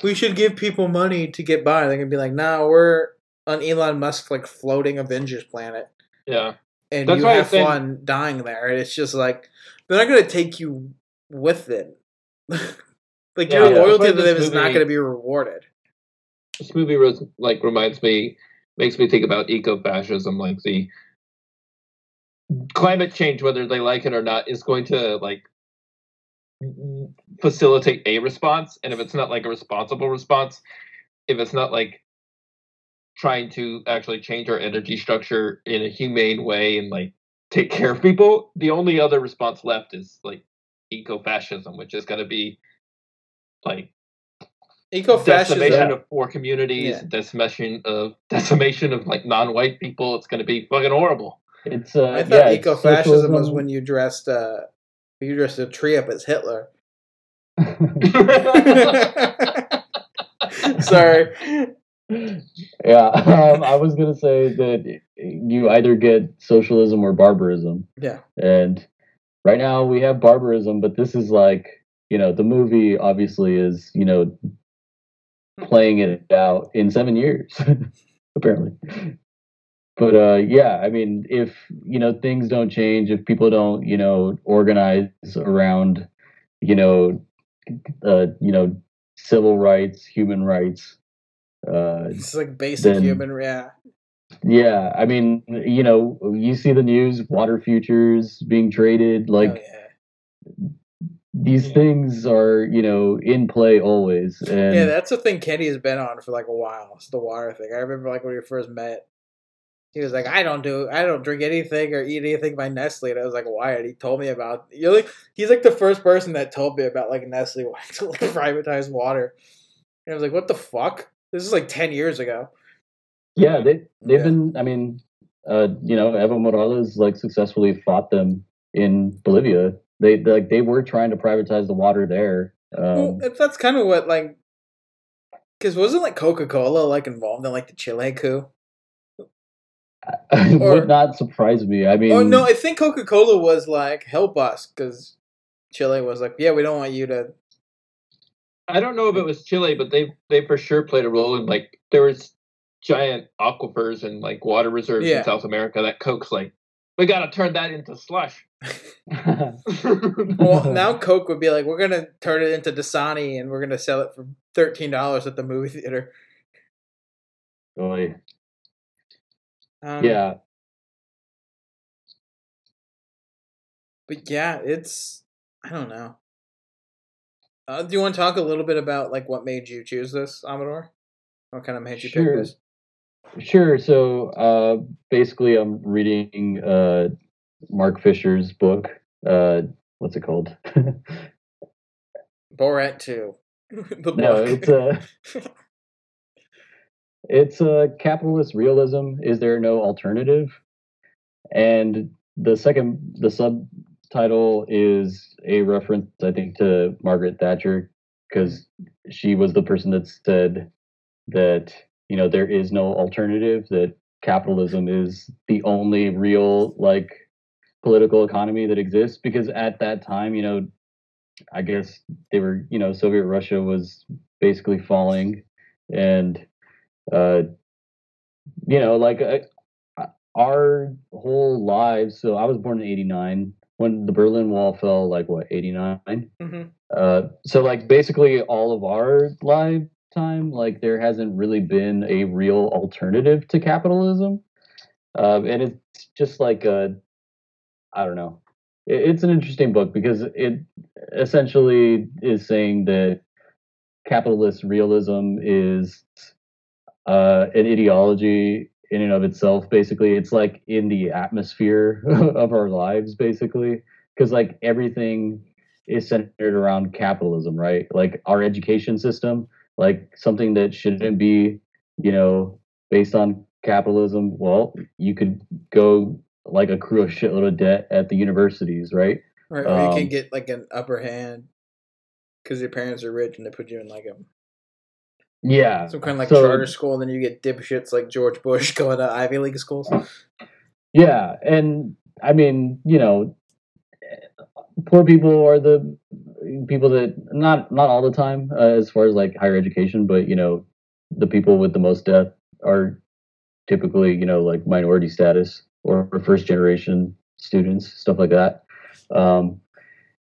we should give people money to get by. They're gonna be like, nah, we're on Elon Musk like floating Avengers planet Yeah. and That's you have fun dying there. And it's just like they're not to take you with them. like Yeah, your that's loyalty to them is not to be rewarded. This movie was like reminds me makes me think about eco-fascism like the climate change whether they like it or not is going to like facilitate a response and if it's not like a responsible response if it's not like trying to actually change our energy structure in a humane way and like take care of people the only other response left is like eco-fascism which is going to be like decimation Eco-fascism. of poor communities, Yeah. decimation of decimation of like non-white people. It's going to be fucking horrible. It's uh, I thought yeah, it's eco-fascism was when you dressed uh, you dressed a tree up as Hitler. Sorry. yeah, um, I was gonna say that you either get socialism or barbarism, Yeah. and right now we have barbarism, but this is like you know the movie obviously is you know playing it out in seven years apparently. But uh, yeah, I mean, if you know things don't change, if people don't you know organize around you know uh, you know civil rights, human rights. Uh, It's like basic Then- human yeah. yeah, I mean, you know, you see the news, water futures being traded, like oh, yeah. These things are, you know, in play always. And yeah, that's the thing Kenny has been on for like a while. It's the water thing. I remember like when we first met. He was like, I don't do I don't drink anything or eat anything by Nestle. And I was like, why? And he told me about you're like he's like the first person that told me about like Nestle wanting to like, privatize water. And I was like, what the fuck? This is like ten years ago. yeah, they they've Yeah. been. I mean, uh, you know, Evo Morales like successfully fought them in Bolivia. They like they were trying to privatize the water there. Well, Um, if that's kind of what like because wasn't like Coca Cola like involved in like the Chile coup? it or- would not surprise me. I mean, Oh no, I think Coca Cola was like help us because Chile was like, yeah, we don't want you to. I don't know if it was Chile, but they they for sure played a role in like there was giant aquifers and like water reserves Yeah. in South America that Coke's like we got to turn that into slush. Well, now Coke would be like, we're gonna turn it into Dasani and we're gonna sell it for thirteen dollars at the movie theater. Oy. Um, yeah, but yeah, it's I don't know. Uh, do you want to talk a little bit about like what made you choose this, Amador? What kind of made you Sure. pick this? Sure. So uh, basically, I'm reading uh, Mark Fisher's book. Uh, what's it called? Borat two. the no, book. it's uh, a it's a capitalist realism. Is there no alternative? And the second, the subtitle is a reference, I think, to Margaret Thatcher because mm-hmm. she was the person that said that you know there is no alternative that capitalism is the only real like political economy that exists because at that time you know i guess they were you know soviet russia was basically falling and uh you know like uh, our whole lives so i was born in 89 when the berlin wall fell like what 89 hmm uh, so like basically all of our lifetime, like there hasn't really been a real alternative to capitalism, um, and it's just like a, I don't know, it's an interesting book because it essentially is saying that capitalist realism is uh, an ideology in and of itself. Basically, it's like in the atmosphere of our lives, basically, because like everything is centered around capitalism, right? Like our education system, like something that shouldn't be, you know, based on capitalism. Well, you could go like accrue a shitload of debt at the universities, right? Right, or you Um, can get like an upper hand because your parents are rich and they put you in like a Yeah. some kind of like So- charter school, and then you get dipshits like George Bush going to Ivy League schools. Yeah, and I mean, you know, poor people are the people that not not all the time uh, as far as like higher education, but you know, the people with the most debt are typically you know like minority status or first generation students, stuff like that. Um,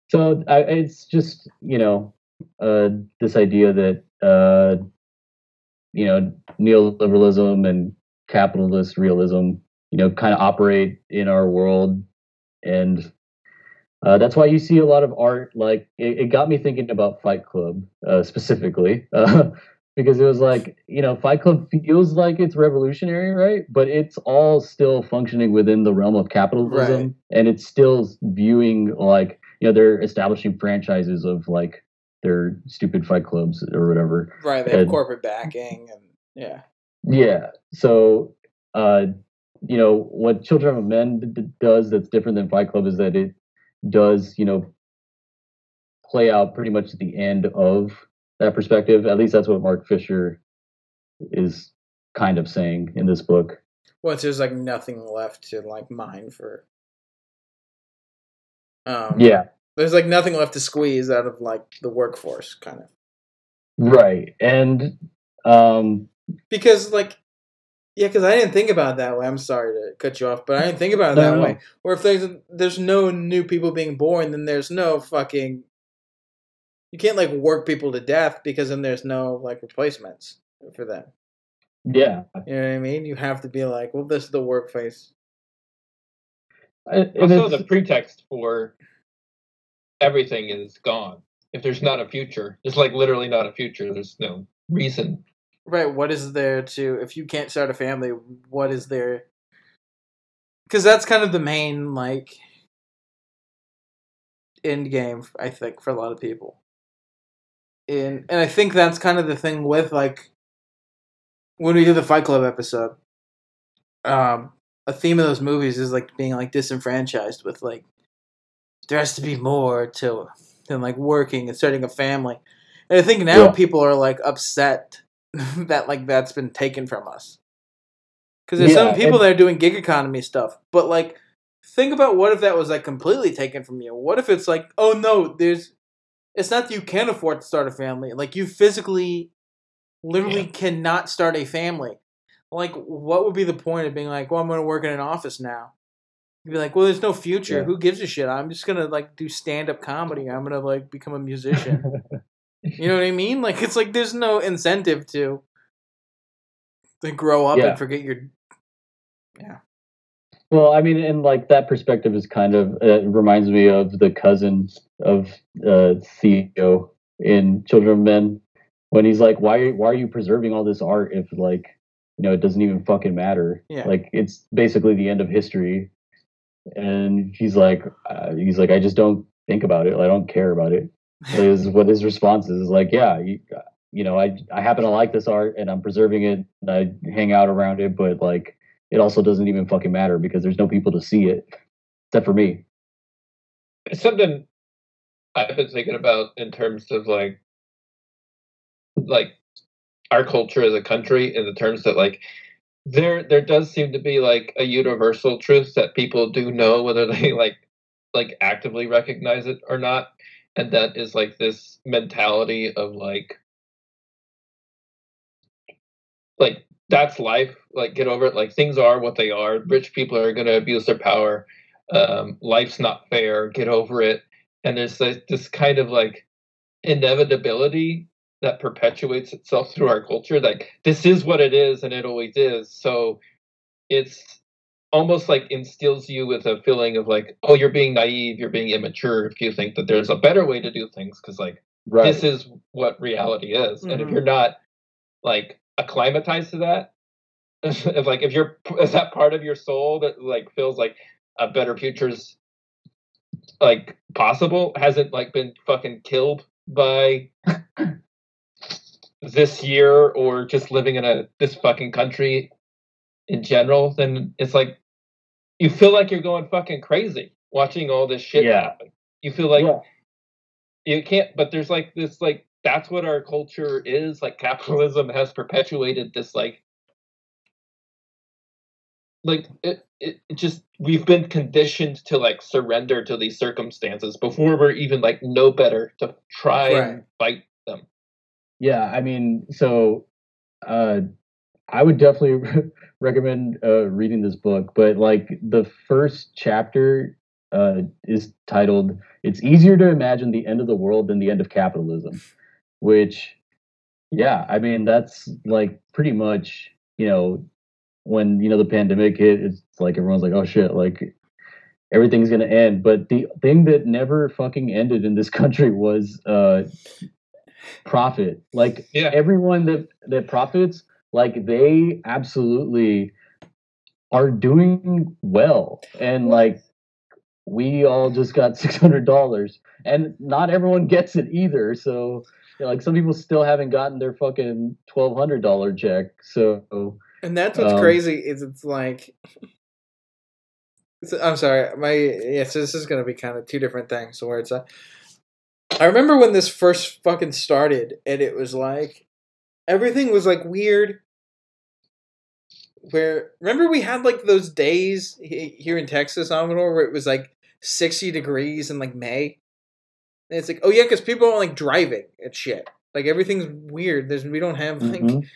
so I, it's just you know uh, this idea that uh, you know neoliberalism and capitalist realism you know kind of operate in our world and uh, that's why you see a lot of art like it, it got me thinking about fight club uh, specifically because it was like you know fight club feels like it's revolutionary right but it's all still functioning within the realm of capitalism Right. and it's still viewing like you know they're establishing franchises of like their stupid fight clubs or whatever Right, they have And- corporate backing, and yeah, yeah. So, uh, you know, what Children of Men d- d- does that's different than Fight Club is that it does, you know, play out pretty much at the end of that perspective. At least that's what Mark Fisher is kind of saying in this book. Well, there's like nothing left to like mine for. Um, Yeah. there's like nothing left to squeeze out of like the workforce, kind of. Right. And, um, because like yeah because i didn't think about it that way i'm sorry to cut you off but i didn't think about it No, that no, way or if there's there's no new people being born then there's no fucking you can't like work people to death because then there's no like replacements for them yeah. you know what i mean you have to be like well this is the workplace And Also, it's- the pretext for everything is gone. If there's not a future, there's like literally not a future. There's no reason. right what is there to if you can't start a family what is there because that's kind of the main like end game i think for a lot of people and and i think that's kind of the thing with like when we did the fight club episode um a theme of those movies is like being like disenfranchised with like there has to be more to than like working and starting a family. And i think now Yeah. people are like upset that like that's been taken from us. Because there's Yeah, some people and- that are doing gig economy stuff but like think about what if that was like completely taken from you? What if it's like oh no there's it's not that you can't afford to start a family like you physically literally Yeah. cannot start a family. Like what would be the point of being like well i'm going to work in an office now. You'd be like well there's no future. Yeah. who gives a shit? I'm just going to like do stand-up comedy. I'm going to like become a musician. You know what i mean? Like it's like there's no incentive to to grow up Yeah. and forget your Well, I mean, and like that perspective is kind of uh, reminds me of the cousin of uh, Theo in Children of Men when he's like, "Why? Why are you preserving all this art if like you know it doesn't even fucking matter? Yeah. Like it's basically the end of history." And he's like, uh, he's like, I just don't think about it. I don't care about it. Is what his response is. Is like, yeah, you, you know, I I happen to like this art and I'm preserving it and I hang out around it, but like it also doesn't even fucking matter because there's no people to see it except for me. It's something I've been thinking about in terms of like like our culture as a country in the terms that like there there does seem to be like a universal truth that people do know whether they like like actively recognize it or not and that is like this mentality of like like that's life like get over it. Like things are what they are. Rich people are going to abuse their power. Um life's not fair. Get over it. And there's this, this kind of like inevitability that perpetuates itself through our culture like this is what it is and it always is. So it's almost like instills you with a feeling of like oh you're being naive you're being immature if you think that there's a better way to do things because like Right. this is what reality is. And if Mhm. you're not like acclimatized to that if like if you're is that part of your soul that like feels like a better future's like possible hasn't like been fucking killed by this year or just living in a this fucking country in general then it's like you feel like you're going fucking crazy watching all this shit Yeah. happen you feel like Yeah. you can't but there's like this like that's what our culture is like capitalism has perpetuated this like like it, it, it just we've been conditioned to like surrender to these circumstances before we're even like know better to try and fight them Yeah, I mean, so uh, I would definitely recommend uh, reading this book. But like the first chapter uh, is titled "It's easier to imagine the end of the world than the end of capitalism," which, yeah, I mean that's like pretty much you know when you know the pandemic hit, it's like everyone's like, oh shit, like everything's gonna end. But the thing that never fucking ended in this country was uh profit. Like Yeah. everyone that that profits, like they absolutely are doing well. And like we all just got six hundred dollars. And not everyone gets it either. So you know, like some people still haven't gotten their fucking twelve hundred dollar check. So And that's what's Um, crazy is it's like it's- I'm sorry, my yeah, so this is gonna be kind of two different things. Where it's like I remember when this first fucking started and it was like everything was like weird. Where remember we had like those days here in Texas, Amador, where it was like 60 degrees in like May. And it's like, oh yeah, because people aren't like driving and shit. Like everything's weird. There's we don't have like mhm.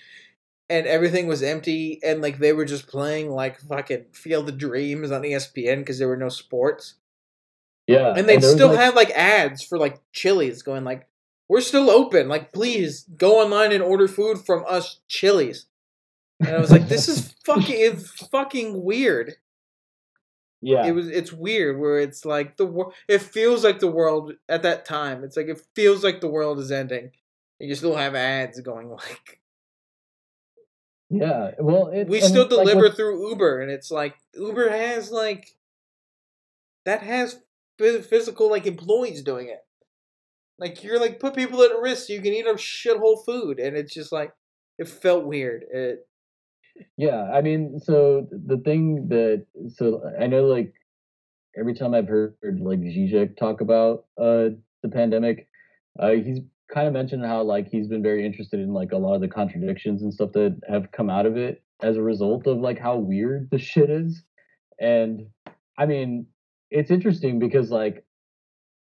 And everything was empty and like they were just playing like fucking Field of Dreams on ESPN because there were no sports. yeah. And they'd still like- have like ads for like Chili's going like, "We're still open. Like please go online and order food from us Chili's." And I was like, "This is fucking it's fucking weird." yeah. It was it's weird where it's like the world it feels like the world at that time. It's like it feels like the world is ending. And you still have ads going like yeah. Well, it, we still like, deliver what- through Uber, and it's like Uber has like that has physical like employees doing it. Like you're like put people at risk so you can eat up shithole food, and it's just like it felt weird. It Yeah, I mean, so the thing that so I know like every time I've heard like Zizek talk about uh the pandemic, uh he's kind of mentioned how like he's been very interested in like a lot of the contradictions and stuff that have come out of it as a result of like how weird the shit is. And I mean, it's interesting because like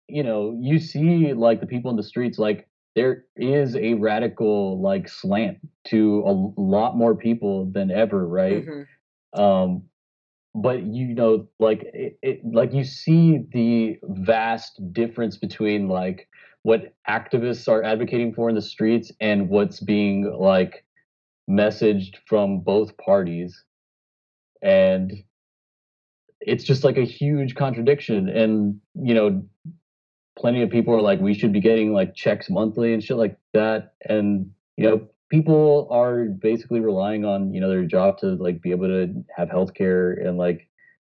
you know, you see like the people in the streets like there is a radical like slant to a lot more people than ever, right? Mhm. um but you know like it, it like you see the vast difference between like what activists are advocating for in the streets and what's being like messaged from both parties. And it's just like a huge contradiction. And you know plenty of people are like we should be getting like checks monthly and shit like that. And you know people are basically relying on you know their job to like be able to have health care and like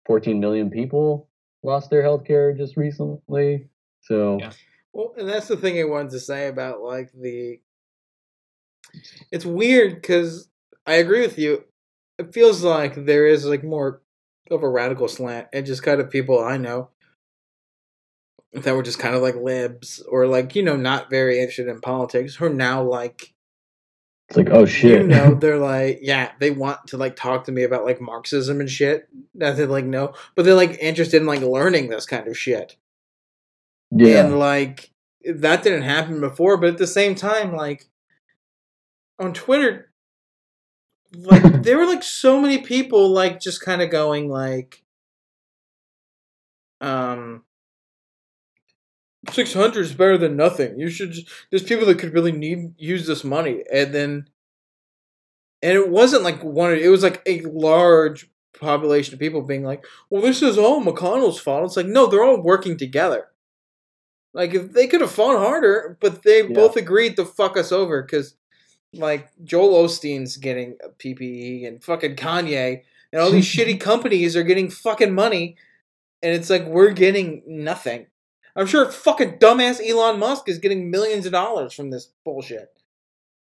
14 million people lost their health care just recently. So Yeah. Well, and that's the thing I wanted to say about like the. It's weird because I agree with you. It feels like there is like more of a radical slant, and just kind of people I know that were just kind of like libs or like you know not very interested in politics who are now like It's like, oh shit. You know, they're like, yeah, they want to like talk to me about like Marxism and shit. That they like no but they're like interested in like learning this kind of shit. Yeah. And like that didn't happen before, but at the same time, like on Twitter, like there were like so many people like just kind of going like, um. 600 is better than nothing. You should just, there's people that could really need use this money and then and it wasn't like one it was like a large population of people being like, "Well, this is all McConnell's fault." It's like, "No, they're all working together." Like if they could have fought harder, but they Yeah. both agreed to fuck us over cuz like Joel Osteen's getting a PPE and fucking Kanye and all these shitty companies are getting fucking money and it's like we're getting nothing. I'm sure fucking dumbass Elon Musk is getting millions of dollars from this bullshit.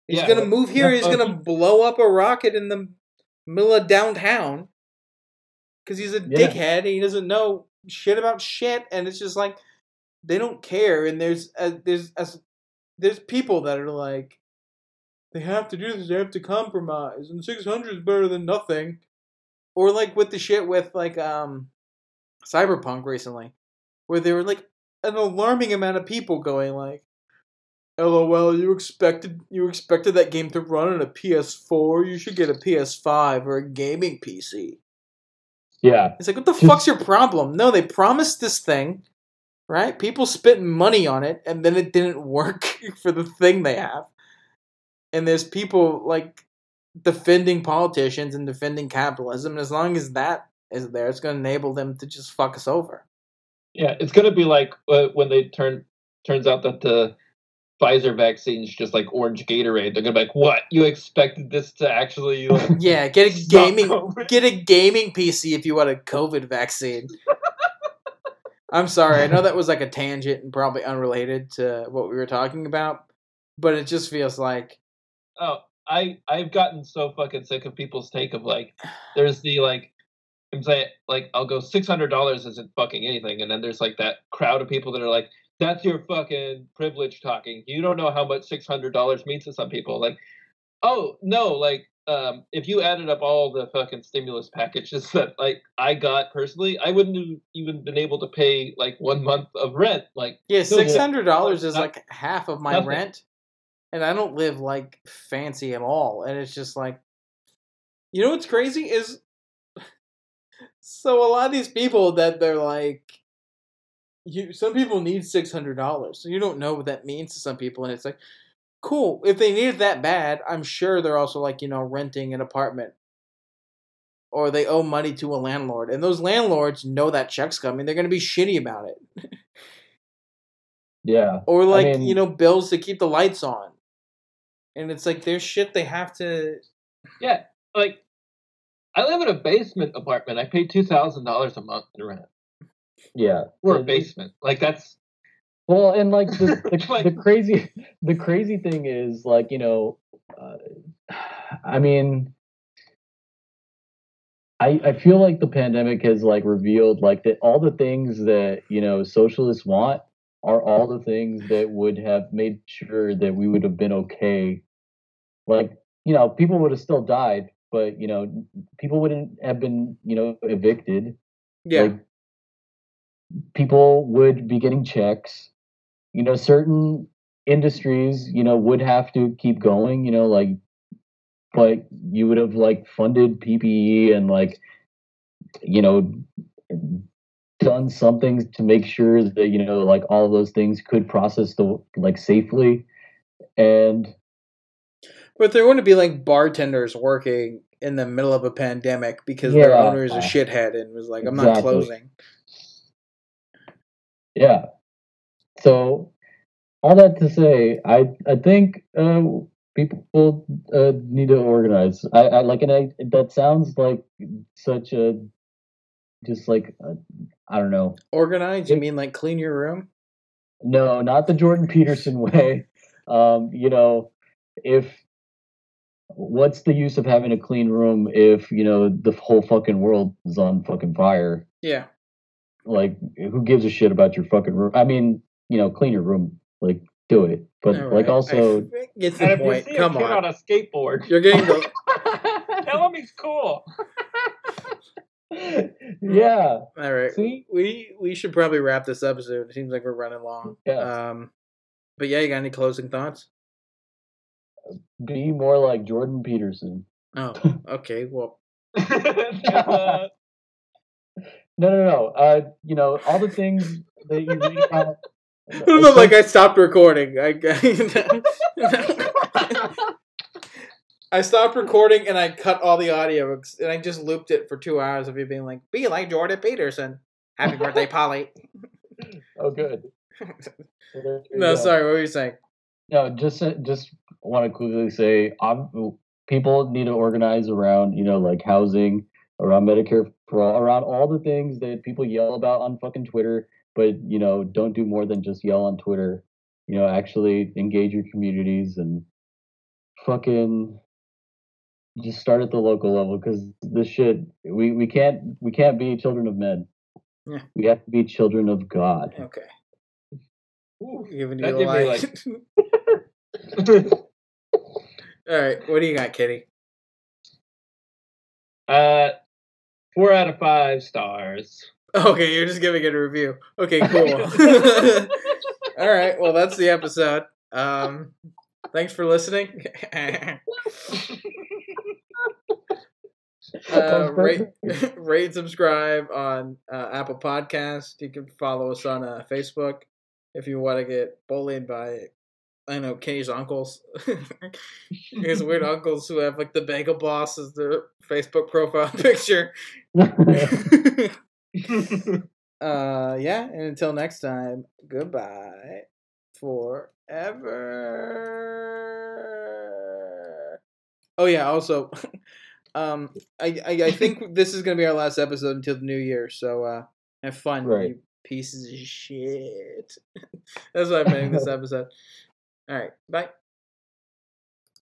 He's Yeah, gonna move here. He's gonna blow up a rocket in the middle of downtown because he's a Yeah. dickhead and he doesn't know shit about shit. And it's just like they don't care. And there's uh, there's as there's people that are like they have to do this. They have to compromise. And 600 is better than nothing. Or like with the shit with like um Cyberpunk recently, where there were like an alarming amount of people going like, "LOL, you expected you expected that game to run on a PS4. You should get a PS5 or a gaming PC." yeah. It's like, what the fuck's your problem? No, they promised this thing, right? People spent money on it, and then it didn't work for the thing they have. And there's people like defending politicians and defending capitalism, and as long as that is there, it's going to enable them to just fuck us over. Yeah, it's gonna be like uh, when they turn turns out that the Pfizer vaccine's just like orange Gatorade. They're gonna be like, "What? You expected this to actually like, Yeah, get a gaming COVID?" get a gaming PC if you want a COVID vaccine. I'm sorry, I know that was like a tangent and probably unrelated to what we were talking about, but it just feels like Oh, I I've gotten so fucking sick of people's take of like, there's the like, I'm saying like I'll go six hundred dollars isn't fucking anything, and then there's like that crowd of people that are like, that's your fucking privilege talking. You don't know how much six hundred dollars means to some people. Like, oh no, like um, if you added up all the fucking stimulus packages that like I got personally, I wouldn't have even been able to pay like one month of rent. Like, Yeah, six hundred dollars is like half of my nothing. rent, and I don't live like fancy at all. And it's just like, you know what's crazy is, so a lot of these people that they're like, you some people need six hundred dollars, so you don't know what that means to some people, and it's like, cool. If they need it that bad, I'm sure they're also like you know renting an apartment. Or they owe money to a landlord, and those landlords know that check's coming. They're gonna be shitty about it. Yeah. or like mean- you know bills to keep the lights on and it's like there's shit they have to yeah, like I live in a basement apartment. I pay two thousand dollars a month in rent. Yeah. Or a basement. Like that's Well, and like the, the, Like- the crazy, the crazy thing is like you know, uh, I mean, I I feel like the pandemic has like revealed like that all the things that you know socialists want are all the things that would have made sure that we would have been okay. Like you know, people would have still died, but you know, people wouldn't have been you know evicted. Yeah. Like people would be getting checks you know certain industries you know would have to keep going you know like but you would have like funded ppe and like you know done something to make sure that you know like all of those things could process the like safely and but there wouldn't be like bartenders working in the middle of a pandemic because their Yeah. owner is a shithead and was like i'm not closing Yeah. So all that to say, I I think uh, people uh, need to organize. I, I like, and I that sounds like such a just like uh, I don't know. organize you mean like clean your room No, not the Jordan Peterson way. Um, you know, if what's the use of having a clean room if you know the whole fucking world is on fucking fire? yeah like who gives a shit about your fucking room i mean you know clean your room like do it. But All like also, I- gets And the if you point. see a Come kid on, on a skateboard, you're getting the. tell him he's cool. yeah. All right, See? we we should probably wrap this episode. It seems like we're running long. Yeah. Um, but yeah, you got any closing thoughts? Be more like Jordan Peterson. Oh, okay. Well, Uh, No, no, no. Uh, you know all the things that you read about. it looked like I stopped recording. I, I stopped recording and I cut all the audio and I just looped it for two hours of you being like, "Be like Jordan Peterson." Happy birthday, Polly. oh, good. So there you no, go. sorry. What were you saying? No, just just want to quickly say, um, people need to organize around, you know, like housing, around Medicare for all, around all the things that people yell about on fucking Twitter, but you know, don't do more than just yell on Twitter. You know, actually engage your communities and fucking just start at the local level because this shit we we can't we can't be children of men. Yeah. We have to be children of God. Okay. Ooh, Giving you that a gave me, light. all right. What do you got, Kitty? uh, four out of five stars. Okay, you're just giving it a review. Okay, cool. All right, well that's the episode. Um, thanks for listening. uh, rate, rate, subscribe on uh, Apple Podcast. You can follow us on uh, Facebook if you want to get bullied by, I know Kenny's uncles. His weird uncles who have like the bagel boss as their Facebook profile picture. uh yeah and until next time goodbye forever. Oh yeah also um I, I i think this is gonna be our last episode until the new year so uh have fun Right. you pieces of shit. That's why i'm ending this episode. All right bye